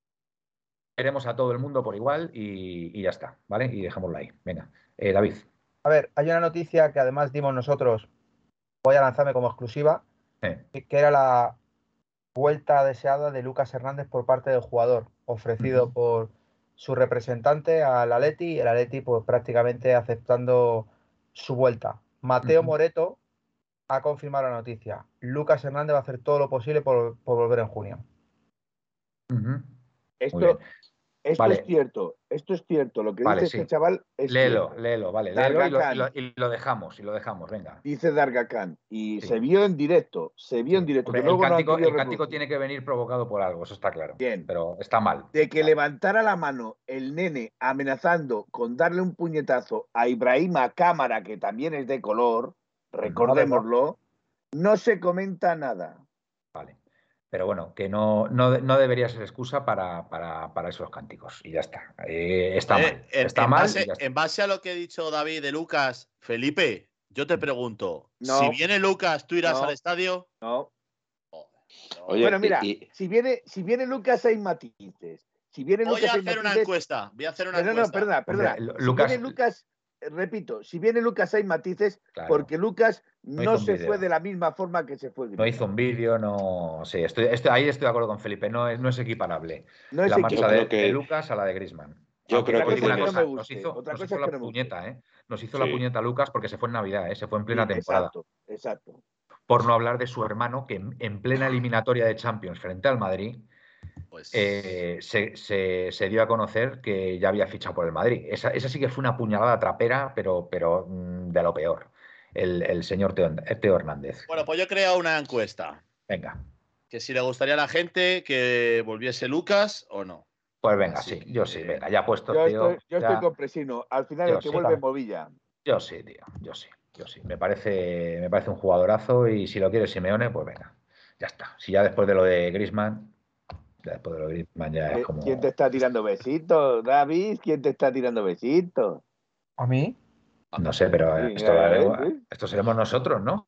queremos a todo el mundo por igual y, y ya está, ¿vale? Y dejémoslo ahí. Venga, Eh, David. A ver, hay una noticia que además dimos nosotros, voy a lanzarme como exclusiva, Eh, que era la vuelta deseada de Lucas Hernández por parte del jugador, ofrecido por su representante al Atleti y el Atleti pues prácticamente aceptando su vuelta. Mateo. Moreto ha confirmado la noticia. Lucas Hernández va a hacer todo lo posible por, por volver en junio. Esto. Esto Vale. es cierto, esto es cierto. Lo que Vale, dice sí. este chaval es Léelo, cierto. léelo, vale, léelo y lo, y, lo, y lo dejamos, y lo dejamos, venga. Dice Dargacán. Y Sí. se vio en directo, se vio en directo. Hombre, el no cántico, querido el cántico tiene que venir provocado por algo, eso está claro. Bien. Pero está mal. de que Vale. levantara la mano el nene amenazando con darle un puñetazo a Ibrahima Cámara, que también es de color, recordémoslo, no se comenta nada. Vale. Pero bueno, que no, no, no debería ser excusa para, para, para esos cánticos. Y ya está. Eh, está Eh, mal. en, está en mal. base, está. en base a lo que ha dicho David de Lucas, Felipe, yo te pregunto, No. si viene Lucas, ¿tú irás No. al estadio? ¿no? Oye, bueno, mira, y- y- si viene, si viene Lucas hay matices. Si viene Voy Lucas a hay hacer una encuesta. Voy a hacer una Pero no, no, encuesta. perdona, perdona. Hombre, Lu- Si Lucas- viene Lucas, repito, si viene Lucas hay matices Claro. porque Lucas No se fue de la misma forma que se fue. No Griezmann. hizo un vídeo, no. Sí, estoy, estoy- ahí estoy de acuerdo con Felipe. No es, no es equiparable No es la marcha de, creo que- de Lucas a la de Grisman. Yo creo que que cosa, no me nos hizo, Otra nos cosa hizo la puñeta. ¿eh? Nos hizo Sí. la puñeta Lucas porque se fue en Navidad, ¿eh? Se fue en plena Sí, temporada. Exacto, exacto. Por no hablar de su hermano, que en, en plena eliminatoria de Champions frente al Madrid, Pues, eh, se, se- se dio a conocer que ya había fichado por el Madrid. Esa, esa sí que fue una puñalada trapera, pero, pero mm, de lo peor. El, el señor Teo, Teo Hernández. Bueno, pues yo he creado una encuesta. Venga, Que si le gustaría a la gente que volviese Lucas o no. pues venga, Así sí, yo sí, venga, ya puesto, Yo, tío. estoy, yo ya- estoy con Presino. Al final Yo el que sí, vuelve es Movilla. Yo sí, tío, yo sí, yo sí. Me parece, me parece un jugadorazo y si lo quiere Simeone, pues venga, ya está. Si ya después de lo de Grisman, después de lo de Grisman ya es Eh, como. ¿Quién te está tirando besitos, David? ¿Quién te está tirando besitos? ¿A mí? No sé, pero Sí, esto, eh, sí. esto seremos nosotros, ¿no?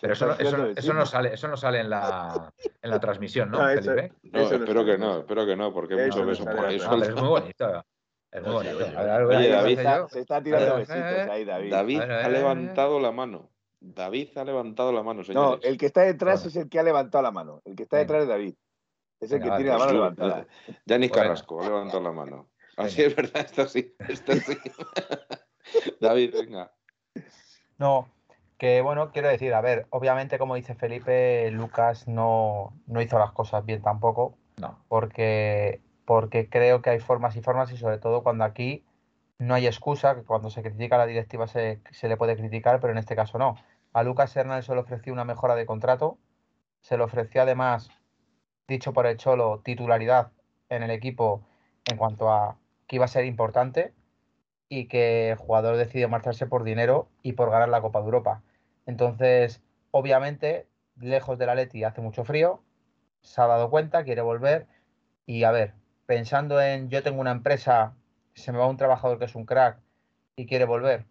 Pero eso, no- eso, eso no sale, eso no sale en la, en la transmisión, ¿no, No, Felipe? no, no espero que no, espero que no, porque mucho no beso por ahí No, pero es muy bonito. Es muy bonito. oye, A ver, a ver, oye, a ver, David. Se está tirando Eh, besitos eh, ahí, David. David ha eh, levantado la mano. David ha levantado la mano, No, señores. el que está detrás Bueno. es el que ha levantado la mano. El que está detrás es David. Es el que tiene la mano Pues tú, levantada. Ya ni Bueno. Carrasco ha levantado la mano. Así es verdad, esto sí, esto sí. David, venga. No, que bueno, quiero decir, a ver, obviamente como dice Felipe, Lucas no, no hizo las cosas bien tampoco, No. porque, porque creo que hay formas y formas y sobre todo cuando aquí no hay excusa, que cuando se critica a la directiva se, se le puede criticar, pero en este caso no. A Lucas Hernández se le ofreció una mejora de contrato, se le ofreció además, dicho por el Cholo, titularidad en el equipo en cuanto a que iba a ser importante y que el jugador decidió marcharse por dinero y por ganar la Copa de Europa. Entonces, obviamente, lejos del Atleti hace mucho frío, se ha dado cuenta, quiere volver y a ver, pensando en yo tengo una empresa, se me va un trabajador que es un crack y quiere volver.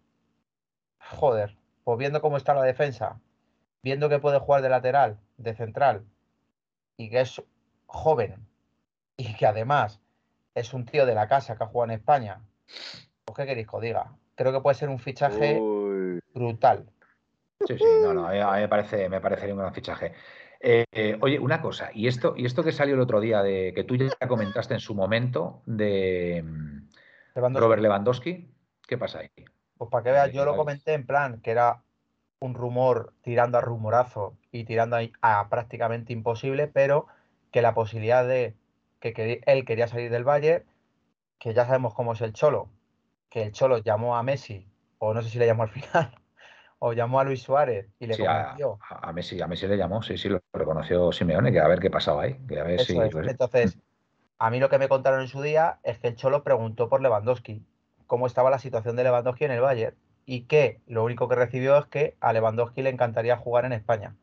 Joder, pues viendo cómo está la defensa, viendo que puede jugar de lateral, de central y que es joven y que además es un tío de la casa que ha jugado en España, pues qué queréis que os diga. Creo que puede ser un fichaje Uy, brutal. Sí, sí, no, no, a mí, a mí me parece, me parecería un gran fichaje. Eh, eh, oye, una cosa, y esto, y esto que salió el otro día de que tú ya comentaste en su momento de Lewandowski, Robert Lewandowski, ¿qué pasa ahí? Pues para que veas, Eh, yo lo comenté en plan que era un rumor tirando a rumorazo y tirando a, a prácticamente imposible, pero que la posibilidad de que él quería salir del Bayern, que ya sabemos cómo es el Cholo, que el Cholo llamó a Messi, o no sé si le llamó al final, o llamó a Luis Suárez y le Sí, a, convenció. a- a Messi, a Messi le llamó, sí, sí, lo reconoció Simeone, que a ver qué pasaba ahí, que a ver si. Eso es. pues, Entonces, a mí lo que me contaron en su día es que el Cholo preguntó por Lewandowski, cómo estaba la situación de Lewandowski en el Bayern, y que lo único que recibió es que a Lewandowski le encantaría jugar en España.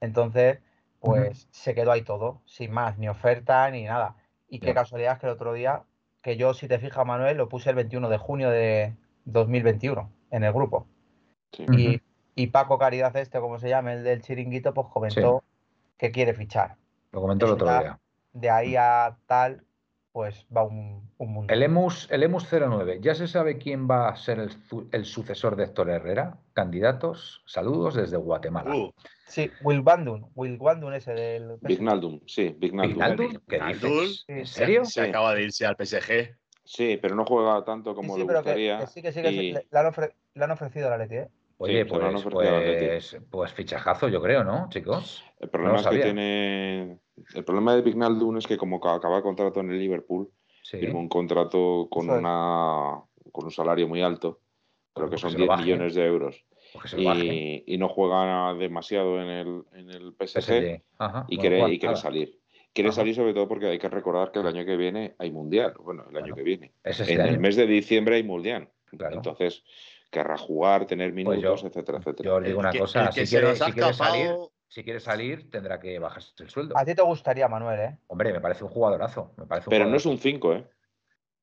Entonces, pues se quedó ahí todo, sin más, ni oferta ni nada. Y qué Ya. casualidad es que el otro día, que yo, si te fijas, Manuel, lo puse el 21 de junio de 2021 en el grupo. Sí. Y, y Paco Caridad, este, como se llama, el del chiringuito, pues comentó que quiere fichar lo comentó el otro día. de ahí a tal, pues va un, un mundo. El Emus, el Emus 09, ¿ya se sabe quién va a ser el, su- el sucesor de Héctor Herrera? Candidatos, saludos desde Guatemala. Uh, Sí, Will Bandun, Will Bandun ese del PSG. Vignaldum, sí, Vignaldum. ¿Vignaldum? ¿Qué dices? ¿En sí. serio? se acaba de irse al PSG. Sí, pero no juega tanto Sí, como sí, le pero que, gustaría. que sí, que sí, que sí, y- le, le han ofre- le han ofrecido a la Leti, ¿eh? Oye, Sí, pues, al Atleti. pues, pues fichajazo, yo creo, ¿no, chicos? El problema es que tiene. El problema de Vignaldum es que, como ca- acaba el contrato en el Liverpool, Sí. firmó un contrato con, una, con un salario muy alto. Creo Pues que que son lo 10 baje. millones de euros. Pues que. Y, y no juega demasiado en el, en el PSG, PSG. Ajá, y quiere, y quiere salir. Quiere Ajá. salir sobre todo porque hay que recordar que el año que viene hay mundial. Bueno, el año que viene. Es este en el año. mes de diciembre hay mundial. Claro. Entonces, querrá jugar, tener minutos, Pues yo- etcétera, etcétera. Yo os digo El una que- cosa, el que si quiere, si quiere salir, si quiere salir, tendrá que bajarse el sueldo. A ti te gustaría, Manuel, ¿eh? Hombre, me parece un jugadorazo. Me parece un Pero no es un 5, ¿eh?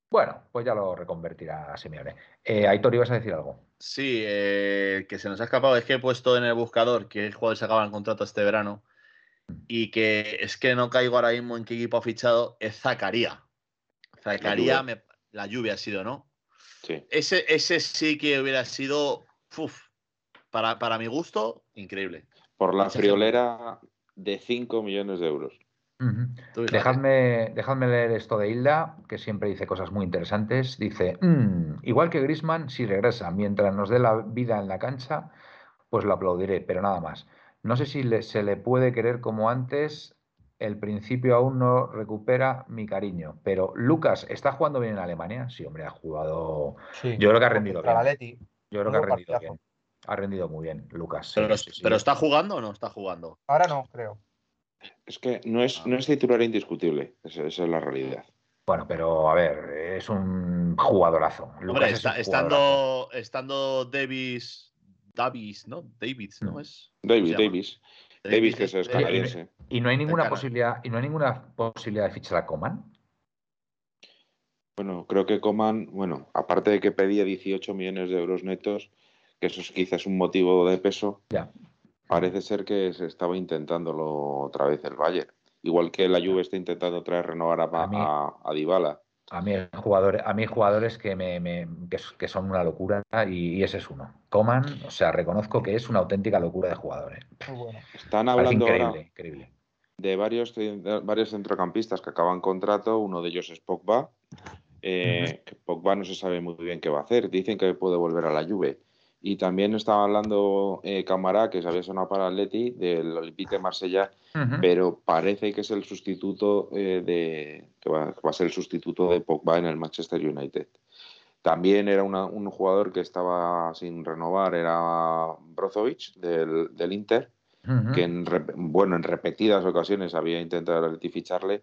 Bueno, pues ya lo reconvertirá Simeone. Eh, Aitor, ibas a decir algo. Sí, eh, el que se nos ha escapado es que he puesto en el buscador que jugadores acaban contrato este verano y que es que no caigo ahora mismo en qué equipo ha fichado, es Zacaría. Zacaría, me- la lluvia ha sido, ¿no? Sí. Ese, ese sí que hubiera sido, uf, para, para mi gusto, increíble. Por la friolera de 5 millones de euros. Dejadme, dejadme leer esto de Hilda, que siempre dice cosas muy interesantes. Dice, "Mm, igual que Grisman, si regresa mientras nos dé la vida en la cancha, pues lo aplaudiré, pero nada más. No sé si le- se le puede querer como antes, el principio aún no recupera mi cariño, pero Lucas, ¿está jugando bien en Alemania? Sí, hombre, ha jugado, Sí. yo creo que ha rendido bien. Yo creo que ha rendido bien. Ha rendido muy bien, Lucas. sí, Pero, sí, sí. pero ¿está jugando o no está jugando? Ahora no, creo. Es que no es, no es titular indiscutible. Esa, esa es la realidad. Bueno, pero a ver, es un jugadorazo. Lucas Hombre, es está- un jugadorazo. estando, estando Davis, Davis, ¿no? Davis, ¿no es? Davis. Davis. Davis, que es canadiense. Y no hay ninguna posibilidad, y no hay ninguna posibilidad de fichar a Coman. Bueno, creo que Coman, bueno, aparte de que pedía 18 millones de euros netos, que eso es quizás un motivo de peso, Ya. parece ser que se estaba intentándolo otra vez el Bayern. Igual que la Juve está intentando traer renovar a, A mí- a, a Dybala. A mí hay jugadores, a mí jugadores que me, me- que, s- que son una locura y, y ese es uno. Coman, o sea, reconozco que es una auténtica locura de jugadores. Bueno. Están hablando increíble, ahora increíble. de varios, de varios centrocampistas que acaban contrato, uno de ellos es Pogba, eh, que Pogba no se sabe muy bien qué va a hacer. Dicen que puede volver a la Juve. Y también estaba hablando eh, Camará, que se había sonado para Atleti, del Olympique de Marsella, pero parece que es el sustituto eh, de que va, que va a ser el sustituto de Pogba en el Manchester United. También era una- un jugador que estaba sin renovar, era Brozovic del, del Inter, que en, bueno, en repetidas ocasiones había intentado el Atleti ficharle,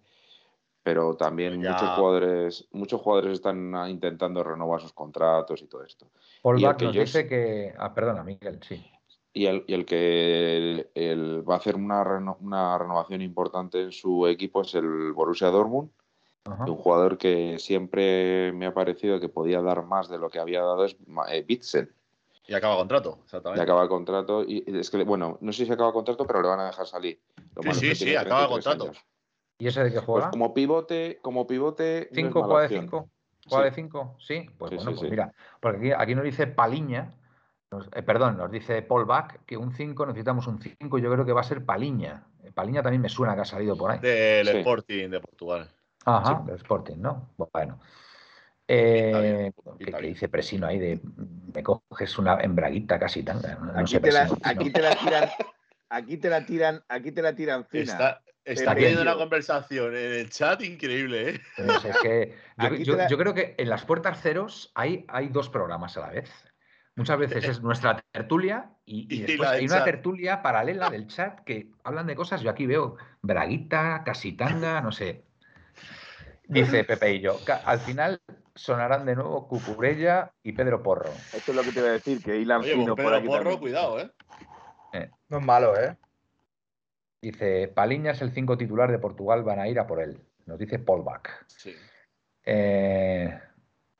pero también Ya. muchos jugadores, muchos jugadores están ah, intentando renovar sus contratos y todo esto. Paul y Bach nos yo dice que. Ah, perdona, Miguel, sí. Y el, y el que el- el va a hacer una, reno- una renovación importante en su equipo es el Borussia Dortmund, Ajá. un jugador que siempre me ha parecido que podía dar más de lo que había dado es eh, Witzel. Y acaba contrato, exactamente. acaba el contrato y y es que, bueno, no sé si acaba el contrato, pero le van a dejar salir. Lo Sí, sí, sí, acaba el 33 contrato. años. ¿Y ese de qué Pues juega? como pivote, como pivote. no es ¿Cinco? mala ¿Juega de opción. cinco? ¿Juega Sí. de cinco? Sí. Pues Sí, bueno, sí, pues sí. mira, porque aquí, aquí nos dice Paliña, nos- eh, perdón, nos dice Paul Bach que un 5 necesitamos un 5, yo creo que va a ser Paliña. Eh, Paliña también me suena que ha salido por ahí. Del Sí. Sporting de Portugal. Ajá, del Sporting, ¿no? Bueno. Eh, Pinta bien, ¿qué, pinta qué bien. dice Presino ahí de me coges una embraguita casi tanga? No, no Aquí, sé, te la, aquí no. te la tiran, aquí te la tiran, aquí te la tiran fina. Está, está teniendo una conversación en el chat increíble, ¿eh? Pues es que yo, creo que en las puertas ceros hay, hay dos programas a la vez. Muchas veces es nuestra tertulia y, y Y después hay una chat. tertulia paralela del chat que hablan de cosas. Yo aquí veo Braguita, Casitanga, no sé. Dice Pepe y yo, "Ca- al final sonarán de nuevo Cucurella y Pedro Porro. Esto es lo que te iba a decir, que hilan Oye, fino con por Pedro aquí Porro, también. cuidado, ¿eh? No es malo, ¿eh? Dice, Paliña es el 5 titular de Portugal, van a ir a por él. Nos dice Paul Bach. Sí. Eh,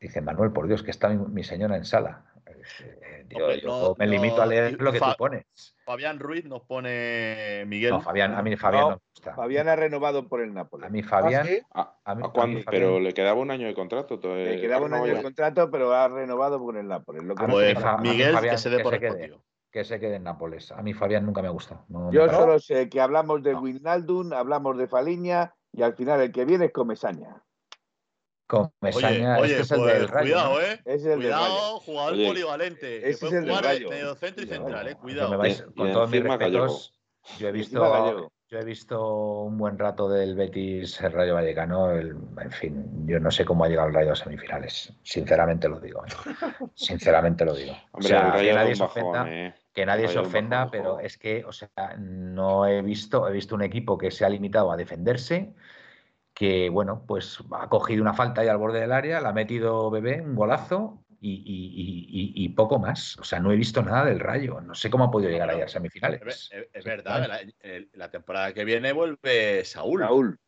dice Manuel, por Dios, que está mi, mi señora en sala. Eh, tío, Hombre, yo no- me no, limito a leer lo que Fa- tú pones. Fabián Ruiz nos pone Miguel. No, Fabián, a mí Fabián no, No, me gusta. Fabián ha renovado por el Nápoles. A mí Fabián, ¿Ah, sí? A mí- ¿a a cuándo? mí Fabián- pero le quedaba un año de contrato. to- Le eh, quedaba un año de contrato, pero ha renovado por el Nápoles. Lo que A no mí Pues Miguel, Fabián, que se dé que por se quede. respondido. Que se quede en Nápoles. A mí Fabián nunca me gusta. No Yo solo sé que hablamos de No. Wijnaldum, hablamos de Faliña y al final el que viene es Comesaña. Con Oye, Mesaña, oye, este es el pues, del Rayo. cuidado. ¿eh? Es el. Cuidado, jugador Oye, polivalente. que ese puede es el del jugar de Rayo. medio centro y Cuidado. central, eh. Cuidado. me vais- Y- y con todos mis respetos, yo he visto, yo he visto un buen rato del Betis el Rayo Vallecano. el- en fin, yo no sé cómo ha llegado el Rayo a semifinales. Sinceramente lo digo. ¿eh? Sinceramente lo digo. O Hombre, sea, el Rayo que da nadie se ofenda. bajón, eh. Que nadie se ofenda, pero es que, o sea, no he visto, he visto un equipo que se ha limitado a defenderse, que, bueno, pues ha cogido una falta ahí al borde del área, la ha metido Bebé, un golazo y, y- y- y- y poco más. O sea, no he visto nada del Rayo. No sé cómo ha podido llegar ahí a Es, semifinales. es- es verdad, la, temporada que viene vuelve Saúl. Saúl.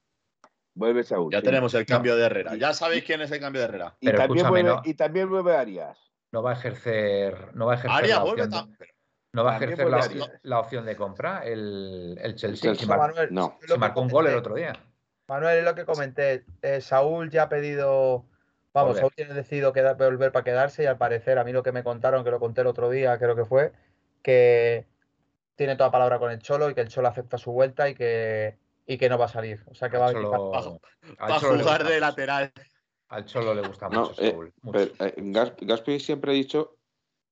Vuelve Saúl. Ya sí. tenemos el cambio de Herrera. Ya sabéis quién es el cambio de Herrera. Y Pero también, vuelve, ¿no? y también vuelve Arias. No va a ejercer, no va a ejercer Arias la vuelve de, no va a ejercer la, opción- la opción de compra el, el Chelsea. Chelsea. Si mar- Manuel, no. si marcó un gol el otro día. Manuel, es lo que comenté. Eh, Saúl ya ha pedido. Vamos, Volver. Saúl tiene decidido quedar, volver para quedarse y al parecer, a mí lo que me contaron, que lo conté el otro día, creo que fue, que tiene toda palabra con el Cholo y que el Cholo acepta su vuelta y que, y que no va a salir. O sea que va a Cholo- jugar de lateral. Al Cholo le gusta No, mucho eh, Saúl. mucho. Pero, eh, Gas- Gaspi siempre ha dicho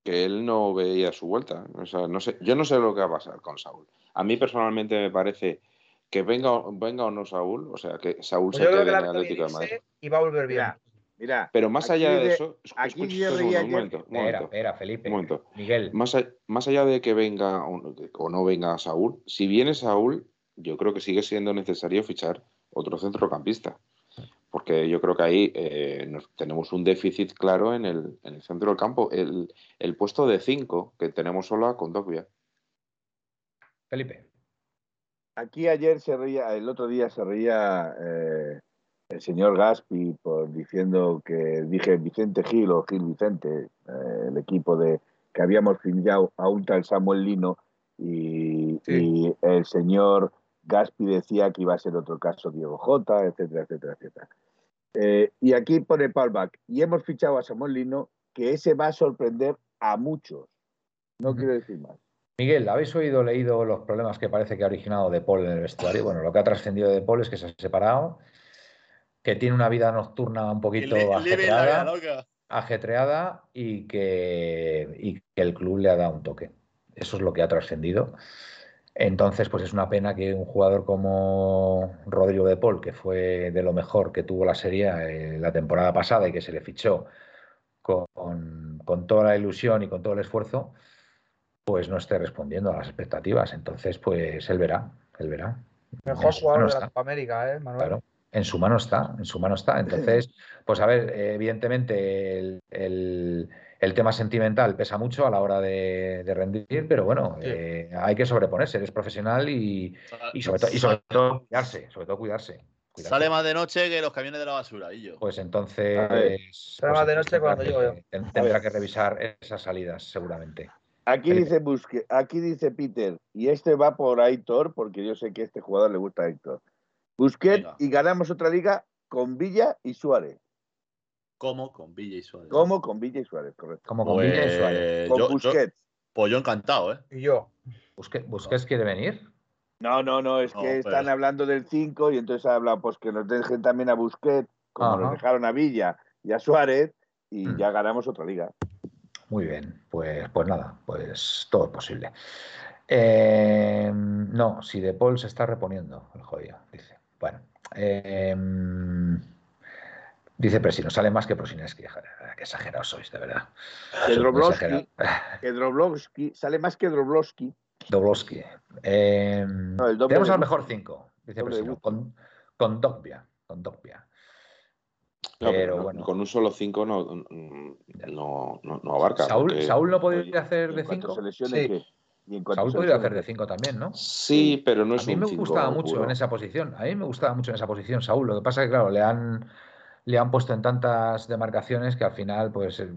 que él no veía su vuelta. O sea, no sé, yo no sé lo que va a pasar con Saúl. A mí personalmente me parece que venga, o- venga o no Saúl, o sea, que Saúl Pues se quede que en el Atlético de Madrid. y va a volver bien. Mira, mira. Pero más allá de de- eso, aquí escucha, un momento, un Espera, momento, espera, Felipe. un momento. Miguel, Más, a- más allá de que venga o no venga Saúl, si viene Saúl, yo creo que sigue siendo necesario fichar otro centrocampista. Porque yo creo que ahí eh, nos- tenemos un déficit claro en el, en el centro del campo. El, el puesto de 5 que tenemos solo a Kondogbia. Felipe. Aquí ayer se reía, el otro día se reía eh, el señor Gaspi por diciendo que dije Vicente Gil o Gil Vicente, eh, el equipo de que habíamos fichado a un tal Samuel Lino y, Sí. y el señor Gaspi decía que iba a ser otro caso Diego Jota, etcétera, etcétera, etcétera. Eh, y aquí pone Palback y hemos fichado a Samuel Lino que ese va a sorprender a muchos. No quiero decir más. Miguel, ¿habéis oído leído los problemas que parece que ha originado De Paul en el vestuario? Bueno, lo que ha trascendido de Paul es que se ha separado. que tiene una vida nocturna un poquito la vida ajetreada, ajetreada y que, y que el club le ha dado un toque. Eso es lo que ha trascendido. Entonces, pues es una pena que un jugador como Rodrigo de Paul, que fue de lo mejor que tuvo la serie eh, la temporada pasada y que se le fichó con, con toda la ilusión y con todo el esfuerzo, pues no esté respondiendo a las expectativas. Entonces, pues él verá, él verá. Mejor jugador de la. Copa América, ¿eh, Manuel? Claro, en su mano está, en su mano está. Entonces, pues a ver, evidentemente el, el- el tema sentimental pesa mucho a la hora de, de rendir, pero bueno, Sí. eh, hay que sobreponerse, eres profesional y, y sobre, to- y sobre todo cuidarse, sobre todo cuidarse. Sale más de noche que los camiones de la basura, y yo. Pues entonces, ver. Sale pues más de noche cuando llego yo. ten- tendrá que revisar esas salidas seguramente. Aquí Felipe. dice Busque, aquí dice Peter, y este va por Aitor, porque yo sé que a este jugador le gusta a Héctor. Busquets Venga. y ganamos otra liga con Villa y Suárez. ¿Cómo? Con Villa y Suárez. ¿Cómo? Con Villa y Suárez, correcto. Como con Villa y Suárez. Pues Con yo, yo- Busquets. pues yo encantado, ¿eh? Y yo. Busque- ¿Busquets quiere venir? No, no, no, es No, que pero- están hablando del 5 y entonces ha hablado pues que nos dejen también a Busquets, como Ajá. nos dejaron a Villa y a Suárez, y Mm. ya ganamos otra liga. Muy bien, pues, pues nada, pues todo es posible. Eh, no, si De Paul se está reponiendo, el jodido, dice. Bueno, eh, dice Presino, sale más que Prosineski. Joder, Qué exagerados sois, de verdad. Que exagerados. que Droblovsky, sale más que Droblovsky. Doblovsky. Eh, doble tenemos al mejor 5, dice Presino, con, con Dogbia. Con Dogbia. No, Pero no, bueno. Con un solo 5 no, no, no, no abarca. Saúl, porque- Saúl no podría hacer de en cuanto 5. se lesione, Sí. Saúl podría hacer de ¿qué? 5 también, ¿no? Sí, pero no A es mí un me cinco gustaba mucho puro. en esa posición. A mí me gustaba mucho en esa posición, Saúl. Lo que pasa es que, claro, le han, le han puesto en tantas demarcaciones que al final, pues eh,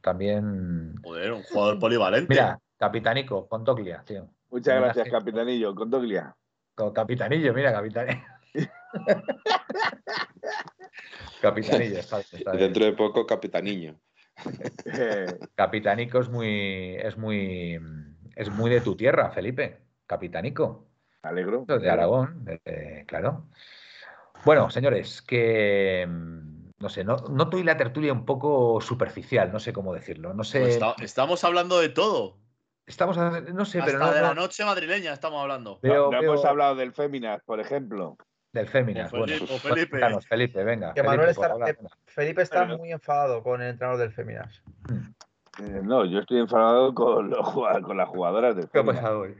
también. Joder, un jugador polivalente. Mira, Capitanico, con Toglia, tío. Muchas gracias, Capitanillo, con Doglia. Con Capitanillo, mira, Capitanillo. Capitanillo, está bien, está Y bien. dentro de poco, Capitaniño. Capitanico es muy, es muy, es muy de tu tierra, Felipe. Capitanico. alegro. de Aragón, eh, claro. Bueno, señores, que mm, no sé, no, noto hoy la tertulia un poco superficial, no sé cómo decirlo. No sé. Pues está- estamos hablando de todo. Estamos a- no sé, Hasta pero no, de la no- noche madrileña estamos hablando. veo- no, hemos hablado del Féminas, por ejemplo. del Féminas. O Bueno, Felipe- pues, o Felipe. Felipe, venga. Que Felipe, está- hablar, que- venga. Felipe está Bueno. muy enfadado con el entrenador del Féminas. Eh, no, yo estoy enfadado con, los con las jugadoras del ¿Qué ha Féminas. pasado hoy?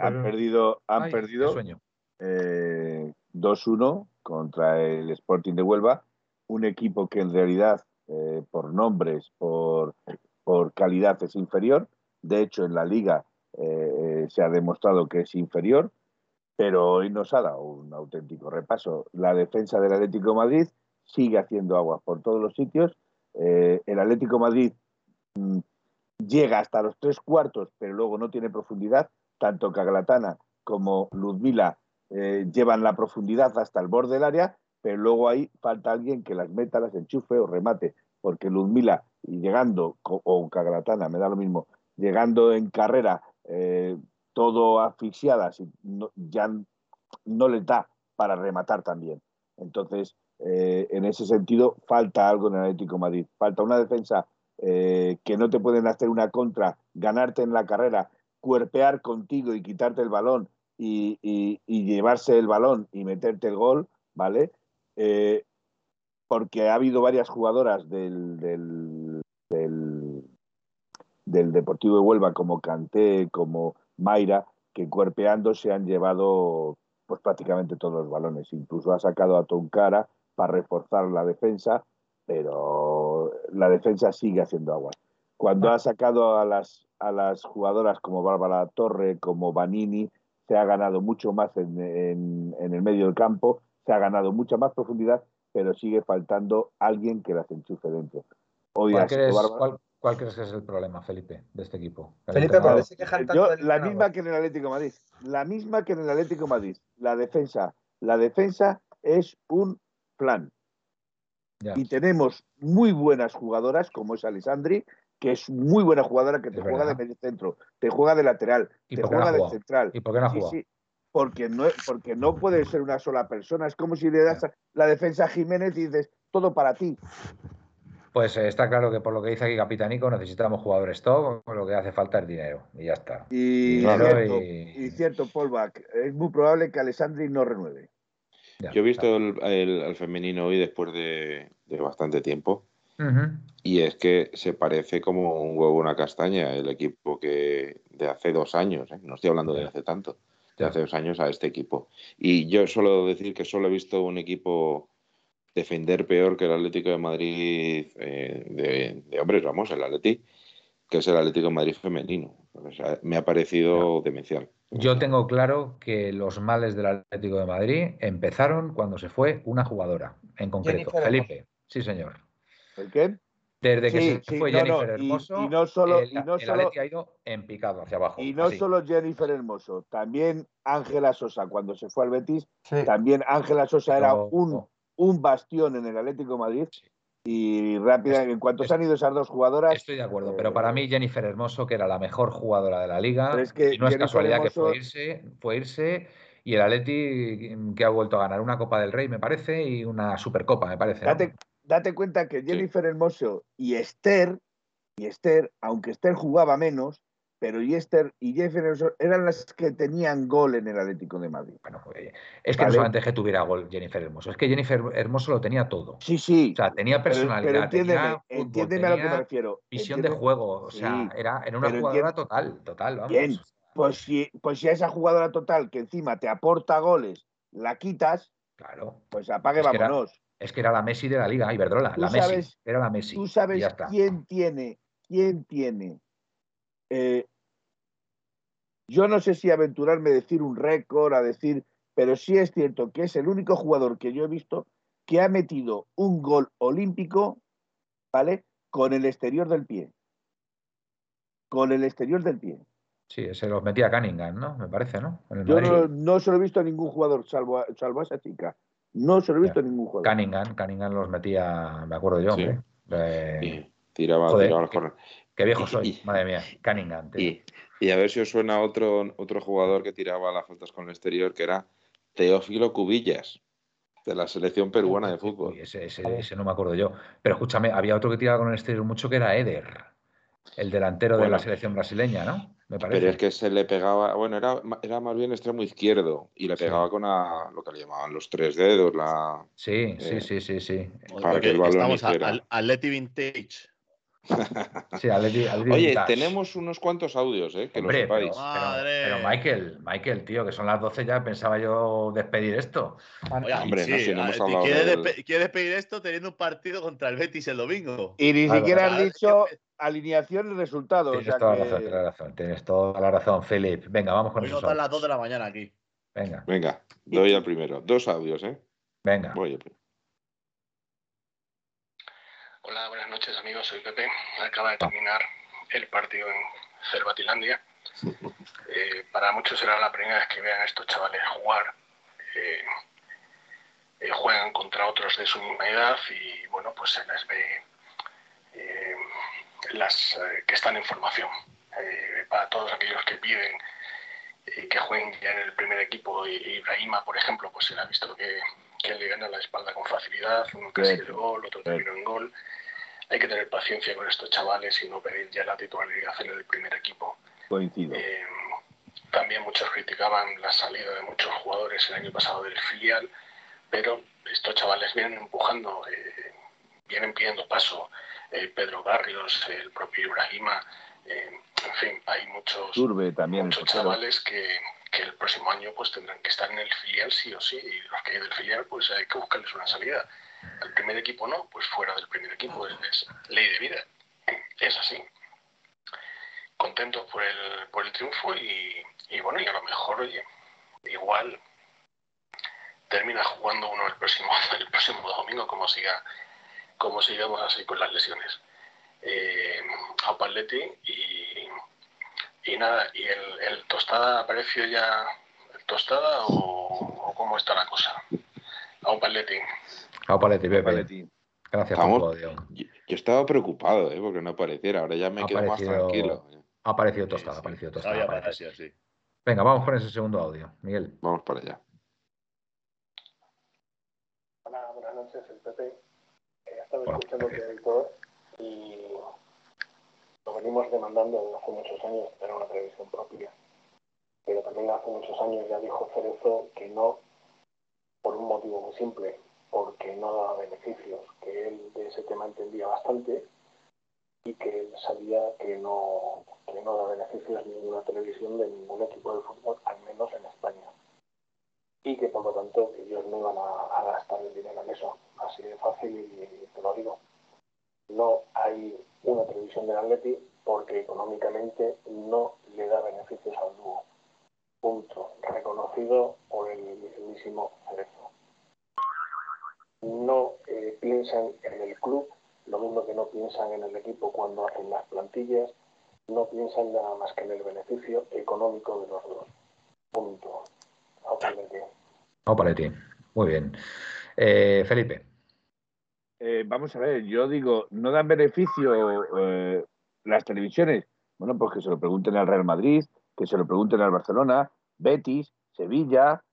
Han perdido, han Ay, qué perdido sueño. eh, 2-1 contra el Sporting de Huelva, un equipo que en realidad eh, por nombres, por, por calidad es inferior. De hecho, en la liga eh, se ha demostrado que es inferior, pero hoy nos ha dado un auténtico repaso. La defensa del Atlético Madrid sigue haciendo aguas por todos los sitios. Eh, el Atlético Madrid mm, llega hasta los tres cuartos, pero luego no tiene profundidad. Tanto Caglatana como Ludmila eh, llevan la profundidad hasta el borde del área, pero luego ahí falta alguien que las meta, las enchufe o remate, porque Ludmila, y llegando, o Caglatana, me da lo mismo, llegando en carrera eh, todo asfixiadas, no- ya no les da para rematar también. Entonces, eh, en ese sentido, falta algo en el Atlético Madrid. Falta una defensa que no te pueden hacer una contra, ganarte en la carrera, cuerpear contigo y quitarte el balón y, llevarse el balón y meterte el gol, ¿vale? Eh, porque ha habido varias jugadoras del, del, del, Deportivo de Huelva, como Canté, como Mayra, que cuerpeando se han llevado pues prácticamente todos los balones. Incluso ha sacado a Toncara para reforzar la defensa, pero la defensa sigue haciendo aguas. Cuando ha sacado a las, a las jugadoras como Bárbara Torre, como Vanini, se ha ganado mucho más en, en- en el medio del campo, se ha ganado mucha más profundidad, pero sigue faltando alguien que las enchufe dentro. Hoy ¿Cuál crees, cuál- cuál crees que es el problema, Felipe, de este equipo? El Felipe, entrenador. ¿por qué se quejan tanto Yo, del la misma que en el Atlético de Madrid. La misma que en el Atlético de Madrid. La defensa. La defensa es un plan. Ya. Y tenemos muy buenas jugadoras, como es Alessandri, que es muy buena jugadora, que te Es juega verdad. de medio centro, te juega de lateral, ¿Y te no juega de central. ¿Y por qué no ha Sí, jugado? sí. porque no, porque no puede ser una sola persona. Es como si le das la defensa a Jiménez y dices, todo para ti. Pues eh, está claro que por lo que dice aquí Capitanico necesitamos jugadores top, lo que hace falta es dinero y ya está. Y, Dinero cierto, y- y cierto, Paul Bach, es muy probable que Alessandri no renueve. Ya Yo he visto está. el, el- al femenino hoy después de, de bastante tiempo Y es que se parece como un huevo a una castaña el equipo que de hace dos años, ¿eh? no estoy hablando de hace tanto, de hace dos años a este equipo. Y yo suelo decir que solo he visto un equipo defender peor que el Atlético de Madrid eh, de, de hombres, vamos, el Atleti, que es el Atlético de Madrid femenino. O sea, me ha parecido demencial. Yo tengo claro que los males del Atlético de Madrid empezaron cuando se fue una jugadora, en concreto, Jennifer Felipe. Sí, señor. ¿El qué? Desde que Sí, se sí, fue no, Jennifer no, y- Hermoso, y no solo- el, y no el solo- Atleti ha ido en picado hacia abajo. Y no así. solo Jennifer Hermoso, también Ángela Sosa, cuando se fue al Betis, Sí. también Ángela Sosa era Pero- un, un bastión en el Atlético de Madrid. Y rápida, en cuanto se han ido esas dos jugadoras. Estoy de acuerdo, pero eh, para mí Jennifer Hermoso, que era la mejor jugadora de la liga, Pero es que y no es Jennifer casualidad que fue irse, fue irse y el Atleti que ha vuelto a ganar una Copa del Rey, me parece, y una Supercopa, me parece. ¿no? Date, date cuenta que Jennifer Hermoso y Esther, y Esther, aunque Esther jugaba menos, pero y Esther y Jennifer Hermoso eran las que tenían gol en el Atlético de Madrid. Bueno, pues, es que Vale. no solamente que tuviera gol Jennifer Hermoso, es que Jennifer Hermoso lo tenía todo. Sí, sí. O sea, tenía personalidad, pero entiéndeme, tenía fútbol, entiéndeme a lo que me refiero. visión de juego, o sea, Sí, era, era una pero jugadora total, total, vamos. Bien, Pues si, pues si a esa jugadora total que encima te aporta goles la quitas, Claro, pues apague, Es que vámonos. Es que era la Messi de la liga, Iberdrola, la Messi, era la Messi. Tú sabes ya está. quién tiene, quién tiene. eh, yo no sé si aventurarme a decir un récord, a decir, pero sí es cierto que es el único jugador que yo he visto que ha metido un gol olímpico, ¿vale? Con el exterior del pie. Con el exterior del pie. Sí, se los metía Cunningham, ¿no? Me parece, ¿no? En el Yo no se lo he visto a ningún jugador, salvo a, salvo a esa chica. No se lo he visto a ningún jugador. Cunningham, Cunningham los metía, me acuerdo yo, Sí. hombre. Eh, tiraba, Joder, tiraba los corners. qué viejo soy, y- madre mía. Cunningham, tío. Y, y a ver si os suena otro, otro jugador que tiraba las faltas con el exterior, que era Teófilo Cubillas, de la selección peruana de fútbol. Ese, ese- ese no me acuerdo yo. Pero escúchame, había otro que tiraba con el exterior mucho que era Eder, el delantero de la selección brasileña, ¿no? Me parece. Pero es que se le pegaba, bueno, era, era más bien extremo izquierdo y le Sí. pegaba con a- lo que le llamaban los tres dedos, la... Sí, sí, eh, sí, sí, sí. Para que el balón estamos a- al Atleti Vintage. Sí, Atleti- Atleti Oye, Vintage. tenemos unos cuantos audios, ¿eh? Que Hombre, lo sepáis. pero, Madre. pero- pero Michael, Michael, tío, que son las 12 ya, pensaba yo despedir esto. Oye, Hombre, sí, no, si no hemos a- hablado ¿quieres, del- despe- quieres despedir esto teniendo un partido contra el Betis el domingo? Y ni Claro, siquiera has dicho alineación y resultado. o Tienes sea toda que- la razón, tienes razón, tienes toda la razón, Philip. Venga, vamos con nos dan las audios. 2 de la mañana aquí. Venga, Venga, doy al primero. Dos audios, ¿eh? venga. Voy al primero. Hola, buenas noches amigos, soy Pepe. Acaba de terminar el partido en Cervatilandia. Eh, para muchos será la primera vez que vean a estos chavales jugar. Eh, eh, juegan contra otros de su misma edad y bueno, pues se les ve eh, las que están en formación. Para todos aquellos que piden que jueguen ya en el primer equipo, Ibrahima, por ejemplo, pues se le ha visto que, que le gana la espalda con facilidad, uno casi el gol, otro terminó en gol. Hay que tener paciencia con estos chavales y no pedir ya la titularidad en el primer equipo. Coincido. Eh, también muchos criticaban la salida de muchos jugadores el año pasado del filial, pero estos chavales vienen empujando, eh, vienen pidiendo paso. Eh, Pedro Barrios, el propio Ibrahima, en fin, hay muchos, Turbe también. muchos chavales que, que el próximo año pues tendrán que estar en el filial sí o sí, y los que hay del filial pues hay que buscarles una salida. El primer equipo no, pues fuera del primer equipo, es, ley de vida, es así. Contentos por el, por el triunfo y, y bueno, y a lo mejor, oye, igual termina jugando uno el próximo, el próximo domingo como siga como sigamos así con las lesiones. Eh, a Paletti y, y nada, ¿y el, el tostada apareció ya el tostada o, o cómo está la cosa? A un Paletti. Vamos, Paletti, Pepe. Paletti. Gracias Vamos. por tu audio. Yo, yo estaba preocupado, ¿eh? Porque no apareciera. Ahora ya me Ha quedo más tranquilo. Ha aparecido tostada, ha aparecido tostada. Aparecido, sí. Venga, vamos con ese segundo audio. Miguel. Vamos para allá. Hola, buenas noches, el Pepe. He estado Hola, escuchando y venimos demandando desde hace muchos años tener una televisión propia. Pero también hace muchos años ya dijo Cerezo que no, por un motivo muy simple, porque no daba beneficios, que él de ese tema entendía bastante y que él sabía que no, que no da beneficios ninguna televisión de ningún equipo de fútbol, al menos en España y que por lo tanto ellos no iban a, a gastar el dinero en eso. Así de fácil y te lo digo. No hay una televisión del Atleti porque económicamente no le da beneficios al dúo. Punto. Reconocido por el mismísimo Cerezo. No eh, piensan en el club, lo mismo que no piensan en el equipo cuando hacen las plantillas, no piensan nada más que en el beneficio económico de los dos. Punto. Atleti. Vamos para ti. Muy bien. Eh, Felipe. Eh, vamos a ver, yo digo, ¿no dan beneficio eh, las televisiones? Bueno, pues que se lo pregunten al Real Madrid, que se lo pregunten al Barcelona, Betis, Sevilla,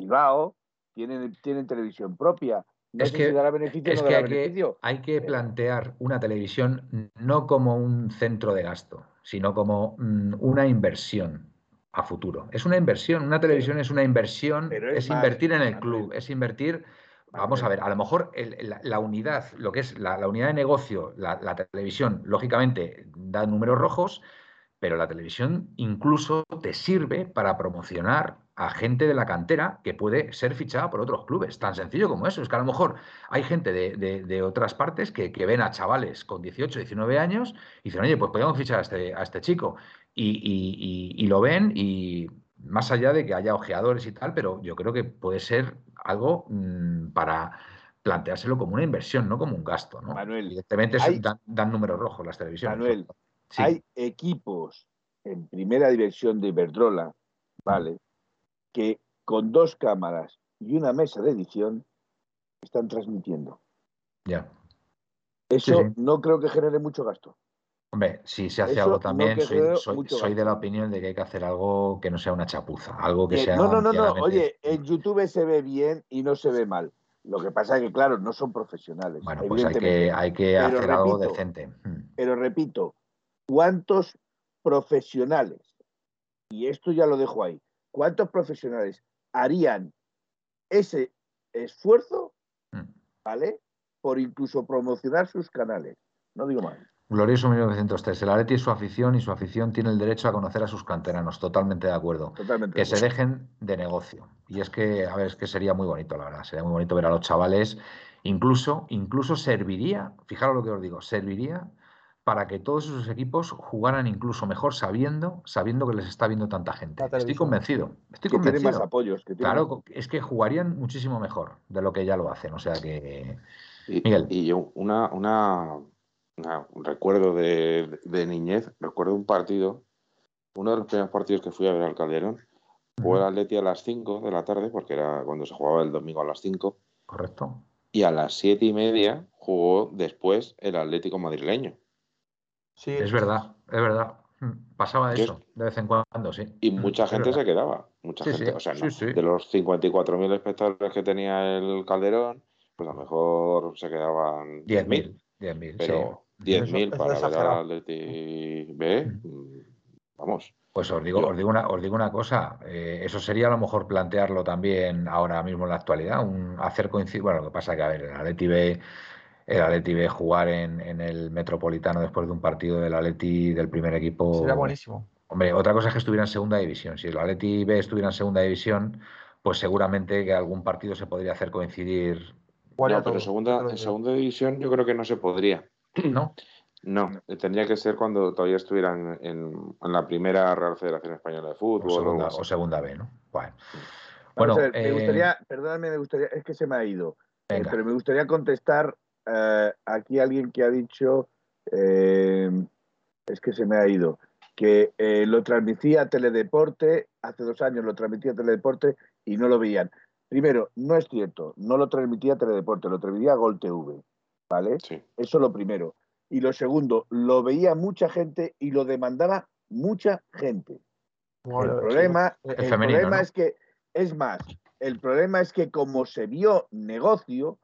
Bilbao, tienen, tienen televisión propia. No Es que- si dará beneficio o Es no que dará hay, que hay que plantear una televisión no como un centro de gasto, sino como mm, una inversión a futuro. Es una inversión, una televisión es una inversión, es es, más, invertir en el club, es invertir, vamos a ver, a lo mejor la, unidad, lo que es la, unidad de negocio, la, televisión, lógicamente da números rojos, pero la televisión incluso te sirve para promocionar a gente de la cantera que puede ser fichada por otros clubes. Tan sencillo como eso. Es que a lo mejor hay gente de, de- otras partes que, que ven a chavales con 18, 19 años y dicen, oye, pues podemos fichar a este, a este chico. Y- y- y lo ven y más allá de que haya ojeadores y tal, pero yo creo que puede ser algo mm, para planteárselo como una inversión, no como un gasto. ¿no? Manuel, Evidentemente eso hay- dan, dan números rojos las televisiones. Manuel, Sí. Hay equipos en primera división de Iberdrola, ¿vale? Que con dos cámaras y una mesa de edición están transmitiendo. Ya. Eso Sí, sí. no creo que genere mucho gasto. Hombre, si se hace Eso algo también, soy, de la opinión de que hay que hacer algo que no sea una chapuza, algo que Eh, sea. no, no, no, no. Oye, en YouTube se ve bien y no se ve mal. Lo que pasa es que, claro, no son profesionales. Bueno, pues hay que, hay que hacer algo decente. Mm. Pero repito, ¿cuántos profesionales, y esto ya lo dejo ahí, cuántos profesionales harían ese esfuerzo, Mm. ¿vale? Por incluso promocionar sus canales. No digo más. Glorioso 1903. El Atleti es su afición y su afición tiene el derecho a conocer a sus canteranos. Totalmente de acuerdo. Totalmente. Que de se dejen de negocio. Y es que, a ver, es que sería muy bonito, la verdad. Sería muy bonito ver a los chavales. Incluso, incluso serviría, fijaros lo que os digo, serviría para que todos esos equipos jugaran incluso mejor sabiendo, sabiendo que les está viendo tanta gente. Estoy convencido. Estoy que tiene más convencido. apoyos. Que Claro, es que jugarían muchísimo mejor de lo que ya lo hacen. O sea que. Y, Miguel. y yo, una, una, una- un recuerdo de, de niñez, recuerdo un partido, uno de los primeros partidos que fui a ver al Calderón, jugó el Atleti a las 5 de la tarde, porque era cuando se jugaba el domingo a las 5, Correcto. y a las 7 y media jugó después el Atlético madrileño. Sí, Es verdad, es verdad. Mm, Pasaba Yo- eso de vez en cuando, sí. Y mucha es gente verdad. se quedaba. Mucha Sí, gente, sí, o sea, no, sí. de los 54.000 espectadores que tenía el Calderón, pues a lo mejor se quedaban 10.000. 10.000. 10.000, Pero sí. 10.000 Eso- eso para es ver al. Atleti B, vamos. Pues os digo, os digo una, os digo una cosa, eh, eso sería a lo mejor plantearlo también ahora mismo en la actualidad, un, hacer coincidir, bueno, lo que pasa que, a ver, el Atleti B, el Atleti B jugar en, en el Metropolitano después de un partido del Atleti del primer equipo, sería buenísimo. hombre, otra cosa es que estuviera en segunda división, si el Atleti B estuviera en segunda división, pues seguramente que algún partido se podría hacer coincidir, No, pero segunda, en segunda división yo creo que no se podría. ¿no? No, tendría que ser cuando todavía estuvieran en, en la primera Real Federación Española de Fútbol o segunda, o segunda B, ¿no? Bueno, Bueno, me eh, gustaría, perdóname, me gustaría, es que se me ha ido, eh, venga. pero me gustaría contestar eh, aquí a alguien que ha dicho, eh, es que se me ha ido, que eh, lo transmitía Teledeporte, hace dos años lo transmitía Teledeporte y no lo veían. Primero, no es cierto, no lo transmitía Teledeporte, lo transmitía Gol TV, ¿vale? Sí. Eso lo primero. Y lo segundo, lo veía mucha gente y lo demandaba mucha gente. el problema, El el femenino, problema ¿no? es que, es más, el problema es que como se vio negocio,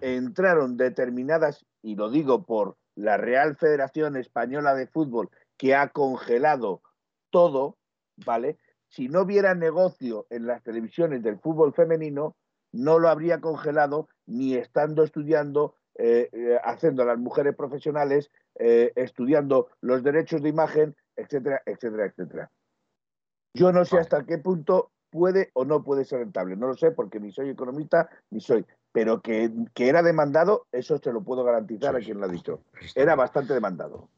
entraron determinadas, y lo digo por la Real Federación Española de Fútbol, que ha congelado todo, ¿vale? Si no hubiera negocio en las televisiones del fútbol femenino, no lo habría congelado ni estando estudiando, eh, eh, haciendo a las mujeres profesionales, eh, estudiando los derechos de imagen, etcétera, etcétera, etcétera. Yo no sé Vale. hasta qué punto puede o no puede ser rentable. No lo sé porque ni soy economista ni soy. Pero que, que era demandado, eso se lo puedo garantizar Sí, a quien lo ha dicho. Era bastante demandado.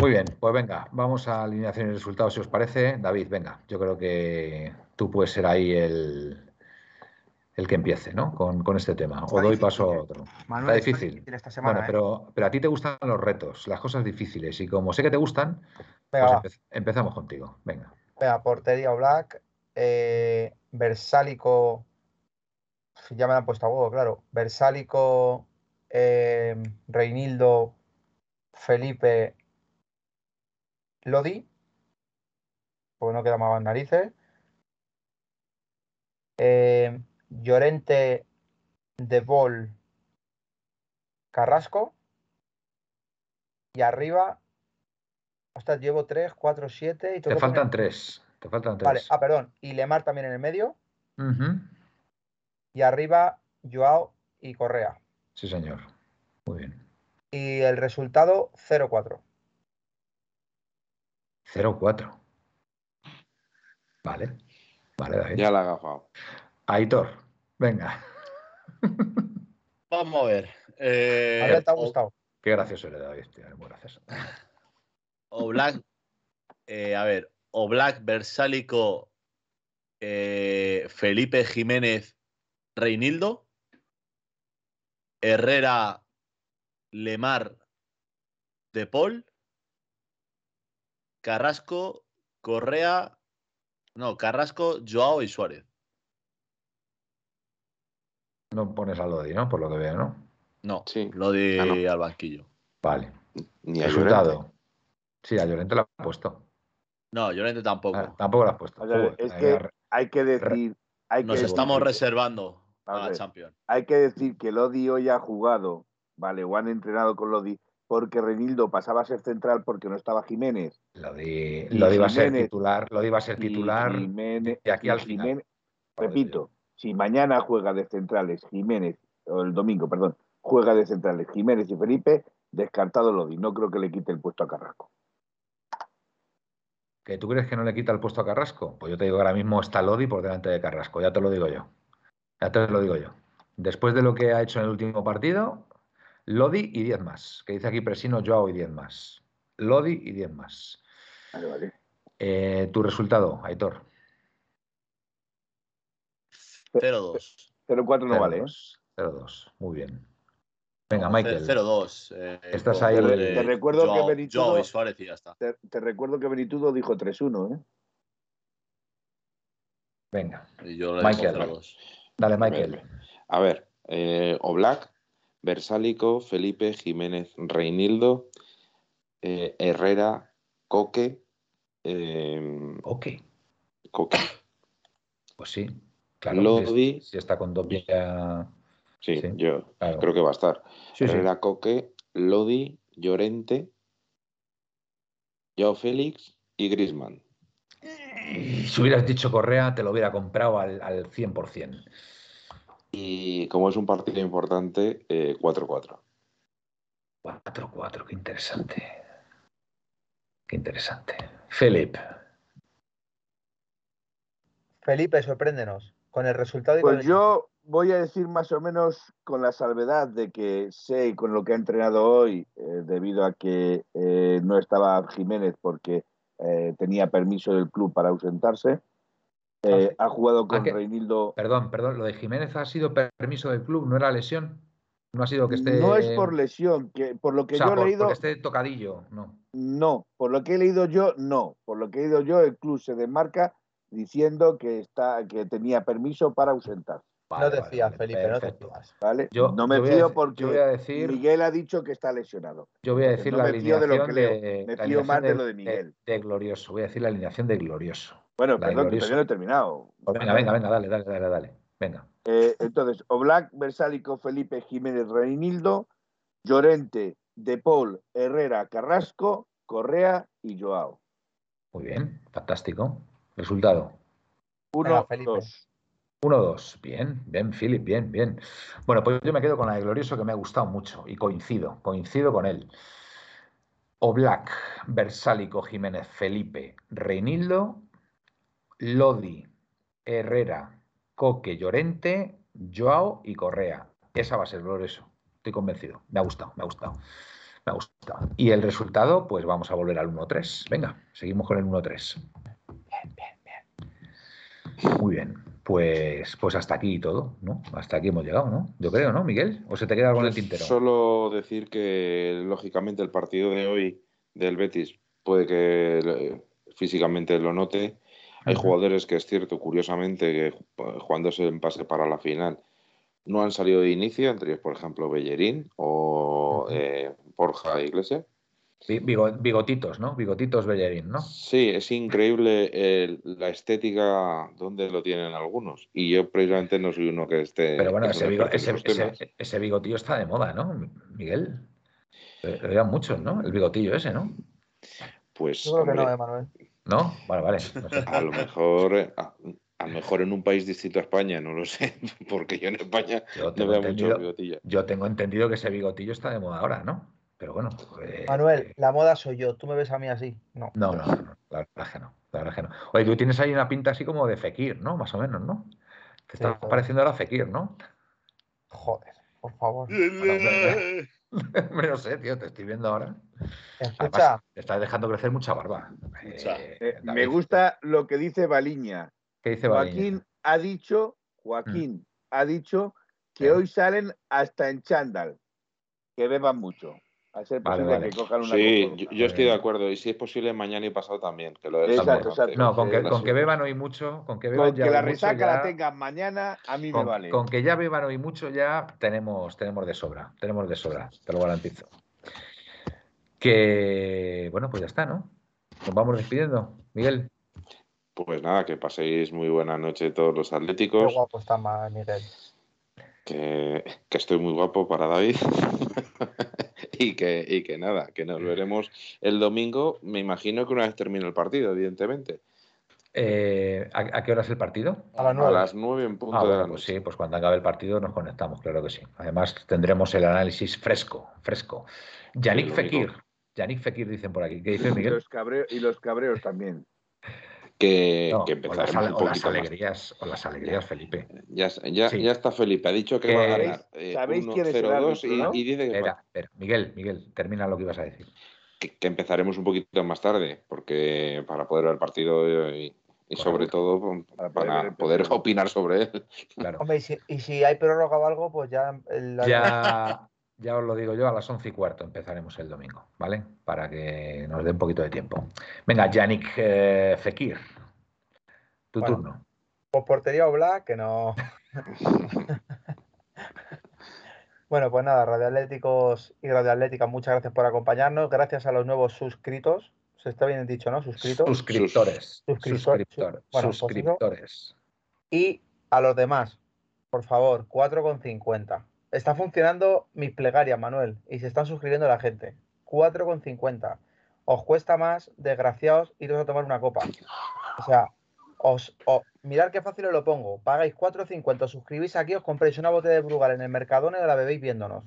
Muy bien, pues venga, vamos a alineación y resultados si os parece. David, venga, yo creo que tú puedes ser ahí el, el que empiece, ¿no? Con, con este tema. Está o doy difícil, paso a ¿eh? otro. Manuel, está difícil. esta semana, Bueno, ¿eh? pero, pero a ti te gustan los retos, las cosas difíciles. Y como sé que te gustan, Venga, pues empe- empezamos contigo. Venga. Venga, portería Black, eh, Versálico, ya me la han puesto a huevo, claro. Versálico, eh, Reinildo, Felipe, Lodi, pues no queda más narices. Eh, Llorente, De Bol, Carrasco. Y arriba, ostras, llevo 3, 4, 7 y Te faltan poner- tres. Te faltan Vale, tres. ah, perdón. Y Lemar también en el medio. Ujú. Y arriba, Joao y Correa. Sí, señor. Muy bien. Y el resultado, 0-4. 0-4. Vale. Vale, David. Ya la ha agafado. Aitor, venga. Vamos a ver. eh, A ver, ¿te ha gustado? Qué gracioso eres, David. tío, muy gracioso. O Black, eh, a ver, o Black, Versálico, eh, Felipe Jiménez, Reinildo, Herrera, Lemar, De Paul, Carrasco, Correa, no, Carrasco, Joao y Suárez. No pones a Lodi, ¿no? Por lo que veo, ¿no? No, Sí. lo de Ah, no. al banquillo. Vale. Ni a Llorente. Resultado. Sí, a Llorente lo ha puesto. No, Llorente tampoco. Ah, tampoco lo has puesto. O sea, Joder, es que hay que decir, hay que Nos decir estamos reservando A a la. Champions. hay que decir que Lodi hoy ha jugado, vale, o han entrenado con Lodi, porque Renildo pasaba a ser central porque no estaba Jiménez. Lodi, Y Lodi va a ser Jiménez. titular. Lodi va a ser Y titular Jiménez- de aquí y al final. Jiménez- repito, si mañana juega de centrales Jiménez, o el domingo, perdón, juega de centrales Jiménez y Felipe, descartado Lodi. No creo que le quite el puesto a Carrasco. ¿Que tú crees que no le quita el puesto a Carrasco? Pues yo te digo que ahora mismo está Lodi por delante de Carrasco, ya te lo digo yo. Ya te lo digo yo. Después de lo que ha hecho en el último partido, Lodi y 10 más. Que dice aquí Presino, Joao y 10 más. Lodi y 10 más. Vale, vale. Eh, tu resultado, Aitor. 0-2. 0-4 no vale, ¿eh? 0-2. 0-2. Muy bien. Venga, Michael. 0-2. eh, Estás ahí. Te- te recuerdo que y Suárez y ya está. Te, te recuerdo que Benitudo dijo 3-1, ¿eh? Venga, Y yo le Michael. digo 0-2. dale, Michael. A ver, eh, Oblak, Versálico, Felipe, Jiménez, Reinildo, eh, Herrera, Coque, eh, Ok, Coque, pues sí. Claro, Lodi. si, si está con Doppia. sí, Sí, yo claro. creo que va a estar. Sí, sí. Herrera, Coque, Lodi, Llorente, Joao Félix y Grisman. Si hubieras dicho Correa, te lo hubiera comprado al, al 100%. Y como es un partido importante, eh, 4-4. 4-4, qué interesante. Qué interesante. Philip, Felipe, sorpréndenos. Con el resultado y con Pues el yo voy a decir más o menos con la salvedad de que sé con lo que ha entrenado hoy, eh, debido a que eh, no estaba Jiménez porque eh, tenía permiso del club para ausentarse. Eh, sí. Ha jugado con Ah, que- Reinildo. perdón, perdón, lo de Jiménez ha sido permiso del club, no era lesión. No ha sido que esté. No es por lesión, que por lo que o sea, yo he por- leído, porque esté tocadillo, no. no. Por lo que he leído yo, no. Por lo que he leído yo, el club se desmarca diciendo que está que tenía permiso para ausentar. No te fías, Felipe, no te fías. ¿Vale? Yo- no me yo a fío porque yo voy a decir- Miguel ha dicho que está lesionado. Yo voy a decir no la me fío de lo alineación que leo, me fío más de alineación lo de Miguel. de Glorioso. Voy a decir la alineación de Glorioso. Bueno, La perdón, que todavía no he terminado. Pues venga, venga, venga, dale, dale, dale, dale. Venga. Eh, entonces, Oblak, Versálico, Felipe Jiménez Reinildo, Llorente, De Paul, Herrera, Carrasco, Correa y Joao. Muy bien, fantástico. Resultado. Uno, Venga, Felipe. dos. 1-2. Bien, bien, Philip, bien, bien. Bueno, pues yo me quedo con la de Glorioso que me ha gustado mucho y coincido, coincido con él. Oblak, Versálico, Jiménez, Felipe, Reinildo, Lodi, Herrera, Coque, Llorente, Joao y Correa. Esa va a ser Glorioso. Estoy convencido. Me ha gustado, me ha gustado. Me ha gustado. Y el resultado, pues vamos a volver al 1-3. Venga, seguimos con el 1-3. Muy bien. Pues, pues hasta aquí todo, ¿no? Hasta aquí hemos llegado, ¿no? Yo creo, ¿no, Miguel? ¿O se te queda algo en el tintero? Solo decir que, lógicamente, el partido de hoy del Betis puede que eh, físicamente lo note. Hay jugadores que es cierto, curiosamente, que jugándose en pase para la final no han salido de inicio, entre ellos, por ejemplo, Bellerín o eh, Borja Iglesias. Bi- bigo- Bigotitos, ¿no? Bigotitos Bellerín, ¿no? Sí, es increíble el- la estética donde lo tienen algunos. Y yo precisamente no soy uno que esté. Pero bueno, ese, bigo- ese, ese- bigotillo está de moda, ¿no, Miguel? Lo llevan muchos, ¿no? El bigotillo ese, ¿no? Pues, Yo creo que hombre, no, Emanuel. ¿No? Vale, vale. no sé. a lo mejor, eh, a, a lo mejor en un país distinto a España, no lo sé, porque yo en España Yo no veo mucho bigotillo. yo tengo entendido que ese bigotillo está de moda ahora, ¿no? Pero bueno. pues, Manuel, la moda soy yo. ¿Tú me ves a mí así? No. No, no, no, no, la verdad es que no, la verdad es que no. Oye, tú tienes ahí una pinta así como de Fekir, ¿no? Más o menos, ¿no? Te Sí, está todo. pareciendo ahora Fekir, ¿no? Joder, por favor. Hombre, no sé, tío, te estoy viendo ahora. Escucha, Además, te estás dejando crecer mucha barba. Escucha. Eh, Eh, me gusta lo que dice Baliña. ¿Qué dice Baliña? Joaquín ha dicho, Joaquín ha dicho que hoy salen hasta en chándal, que beban mucho. A ser Vale, posible vale. que cojan una Sí, yo, yo estoy de acuerdo. Y si es posible, mañana y pasado también. Que lo es Exacto, exacto. No, con que, con que beban hoy mucho, con que beban Con ya que la hoy mucho resaca ya- la tengan mañana, a mí con, me vale. con que ya beban hoy mucho ya tenemos, tenemos de sobra, tenemos de sobra, te lo garantizo. Que bueno, pues ya está, ¿no? Nos vamos despidiendo, Miguel. Pues nada, que paséis muy buena noche todos los qué atléticos. guapo está Miguel. Que, que estoy muy guapo para David. y, que, y que nada, que nos veremos el domingo. Me imagino que una vez termine el partido, evidentemente. Eh, ¿a, a qué hora es el partido? A las A nueve. las nueve en punto Ah, de la pues sí, pues cuando acabe el partido nos conectamos, claro que sí. Además tendremos el análisis fresco, fresco. Yannick Fekir. Yannick Fekir dicen por aquí. ¿Qué dice Y Miguel? los, y los cabreos también. Que, No, que o las, empezaremos ale- un o las poquito más. alegrías, o las alegrías, Felipe. Ya, ya, Sí. ya está Felipe, ha dicho que va a ganar. ¿Sabéis- sabéis quién es el 1-0-2 y, árbitro, no? y dice que, Espera, espera. Miguel, Miguel, termina lo que ibas a decir. que- que empezaremos un poquito más tarde, porque para poder ver el partido y, y sobre todo pues, Para el poder opinar sobre él. Claro. Hombre, y si, y si hay prórroga o algo, pues ya. el- la- Ya, ya os lo digo yo, a las once y cuarto empezaremos el domingo, ¿vale? Para que nos dé un poquito de tiempo. Venga, Yannick eh, Fekir, tu Bueno. turno. Pues portería o Black, que no. bueno, pues nada, radioatléticos y radioatléticas, muchas gracias por acompañarnos. Gracias a los nuevos suscritos. Se está bien dicho, ¿no? Suscritos. Suscriptores. Suscriptor- Suscriptores. pues suscriptores. Y a los demás, por favor, 4,50. Está funcionando mis plegarias, Manuel, y se están suscribiendo la gente. 4,50. Os cuesta más, desgraciados, iros a tomar una copa. O sea, os, mirad qué fácil os lo pongo. Pagáis 4,50, os suscribís aquí, os compréis una botella de Brugal en el Mercadona y la bebéis viéndonos.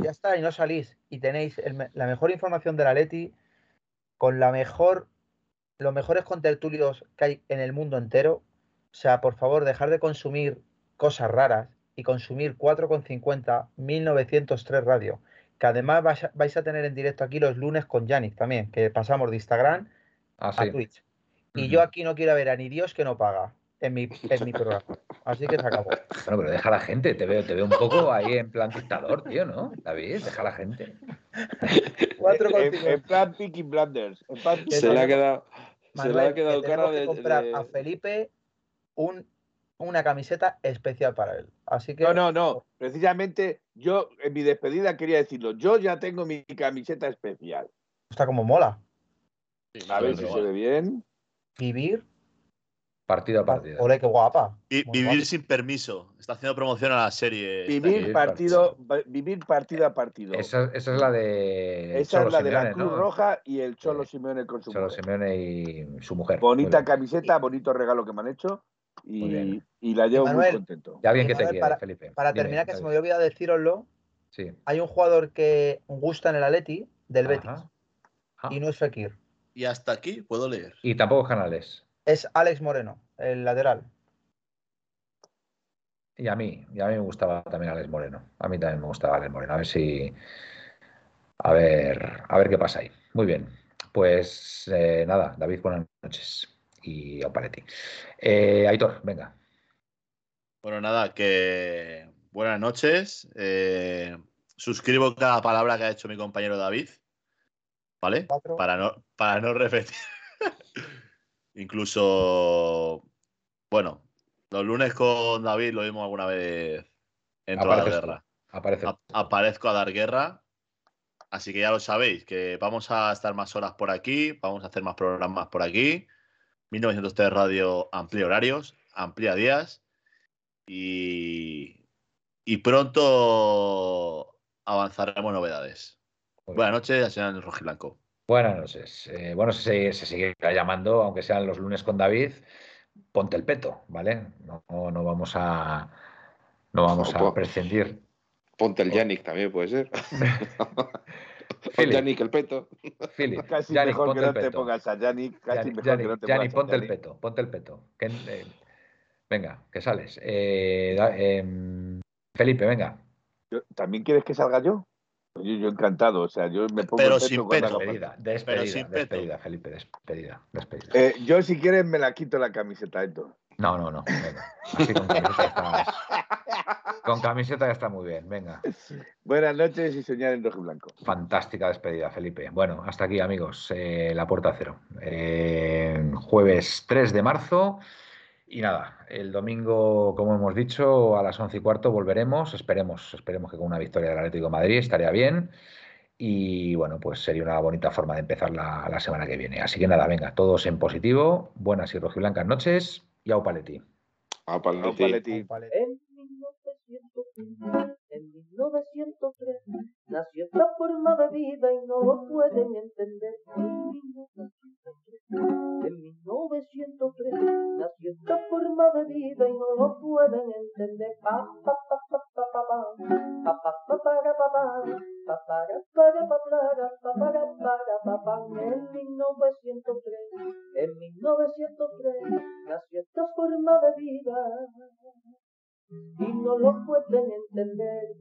Ya está, y no salís. Y tenéis la mejor información de la Leti, con la mejor, los mejores contertulios que hay en el mundo entero. O sea, por favor, dejar de consumir cosas raras y consumir 4,50 1903 radio. Que además vais a, vais a tener en directo aquí los lunes con Yannick también, que pasamos de Instagram Ah, a. Twitch. Y yo aquí no quiero ver a ni Dios que no paga en mi, en mi programa. Así que se acabó. Bueno, pero deja a la gente, te veo, te veo un poco ahí en plan dictador, tío, ¿no? David, deja a la gente. 4,50. En, en plan Peaky Blinders. En plan Que Se le ha quedado, se le ha quedado que cara de, comprar de- a Felipe un, una camiseta especial para él. Así que No, no, no. Precisamente yo en mi despedida quería decirlo. Yo ya tengo mi camiseta especial. está como mola. A ver si se ve bien. Vivir Partido a partido. Ole, qué guapa. Y vivir guapa. sin permiso. Está haciendo promoción a la serie. Vivir partido, vivir partido a partido. Esa, esa es la de. Esa Cholo es la de la Cruz ¿no? Roja y el Cholo Sí. Simeone con su Cholo mujer. Simeone y su mujer. Bonita Muy bien. camiseta, bonito regalo que me han hecho y, la llevo muy contento. Ya bien que Y te Manuel, quiere, para- Felipe. Para Dime, terminar, que se me había olvidado deciroslo, Sí. hay un jugador que gusta en el Atleti del Betis Ajá. Ah, y no es Fekir. Y hasta aquí puedo leer. Y tampoco canales. Es Alex Moreno, el lateral. Y a mí, y a mí me gustaba también Alex Moreno. A mí también me gustaba Alex Moreno. A ver si. A ver, a ver qué pasa ahí. Muy bien. Pues eh, nada, David, buenas noches. Y Opaletti. Eh, Aitor, venga. Bueno, nada, que buenas noches. Eh, suscribo cada palabra que ha hecho mi compañero David. ¿Vale? Cuatro. Para no, para no repetir. Incluso, bueno, los lunes con David lo vimos alguna vez en toda la guerra. Aparece. A- aparezco a dar guerra. Así que ya lo sabéis, que vamos a estar más horas por aquí, vamos a hacer más programas por aquí. 1903 Radio amplía horarios, amplía días y, y pronto avanzaremos novedades. Buenas noches, señor Rojiblanco. Buenas noches. Eh, bueno, se, se seguirá llamando, aunque sean los lunes con David, ponte el peto, ¿vale? No, no, vamos a no vamos a prescindir. Ponte el Yannick también, puede ser. Yannick el peto. Philip, Casi Yannick, mejor que no te peto. pongas a Yannick. Casi Yannick, mejor Yannick, que no te Yannick, pongas a ponte el peto, ponte el peto. Que, eh, venga, que sales. Eh, em, Felipe, venga. ¿También quieres que salga yo? Yo, yo encantado, o sea, yo me pongo Pero el peto sin peto. Despedida, despedida, sin peto. despedida, Felipe, despedida, despedida. Eh, yo si quieres me la quito la camiseta, Esto. No, no, no. Venga. Así con camiseta estás- Con camiseta ya está muy bien, venga. Buenas noches y soñar en rojo y blanco. Fantástica despedida, Felipe. Bueno, hasta aquí, amigos. eh, la puerta cero. Eh, jueves 3 de marzo. Y nada, el domingo, como hemos dicho, a las 11 y cuarto volveremos. Esperemos, esperemos que con una victoria del Atlético de Madrid estaría bien. Y bueno, pues sería una bonita forma de empezar la, la semana que viene. Así que nada, venga, todos en positivo. Buenas y rojiblancas noches. Y au paletti. Paletti. Au, Paletti. Vale. En 1903, en 1903, nació esta forma de vida y no lo pueden entender. En 1903, en 1903, nació esta forma de vida y no lo pueden entender. Pa, pa, pa, pa, pa, pa, pa. Pa, pa, pa, para, pa, pa. Pa, para, para, pa, para, pa, para, para, pa, pa. En 1903, en 1903, nació esta forma de vida y no lo pueden entender.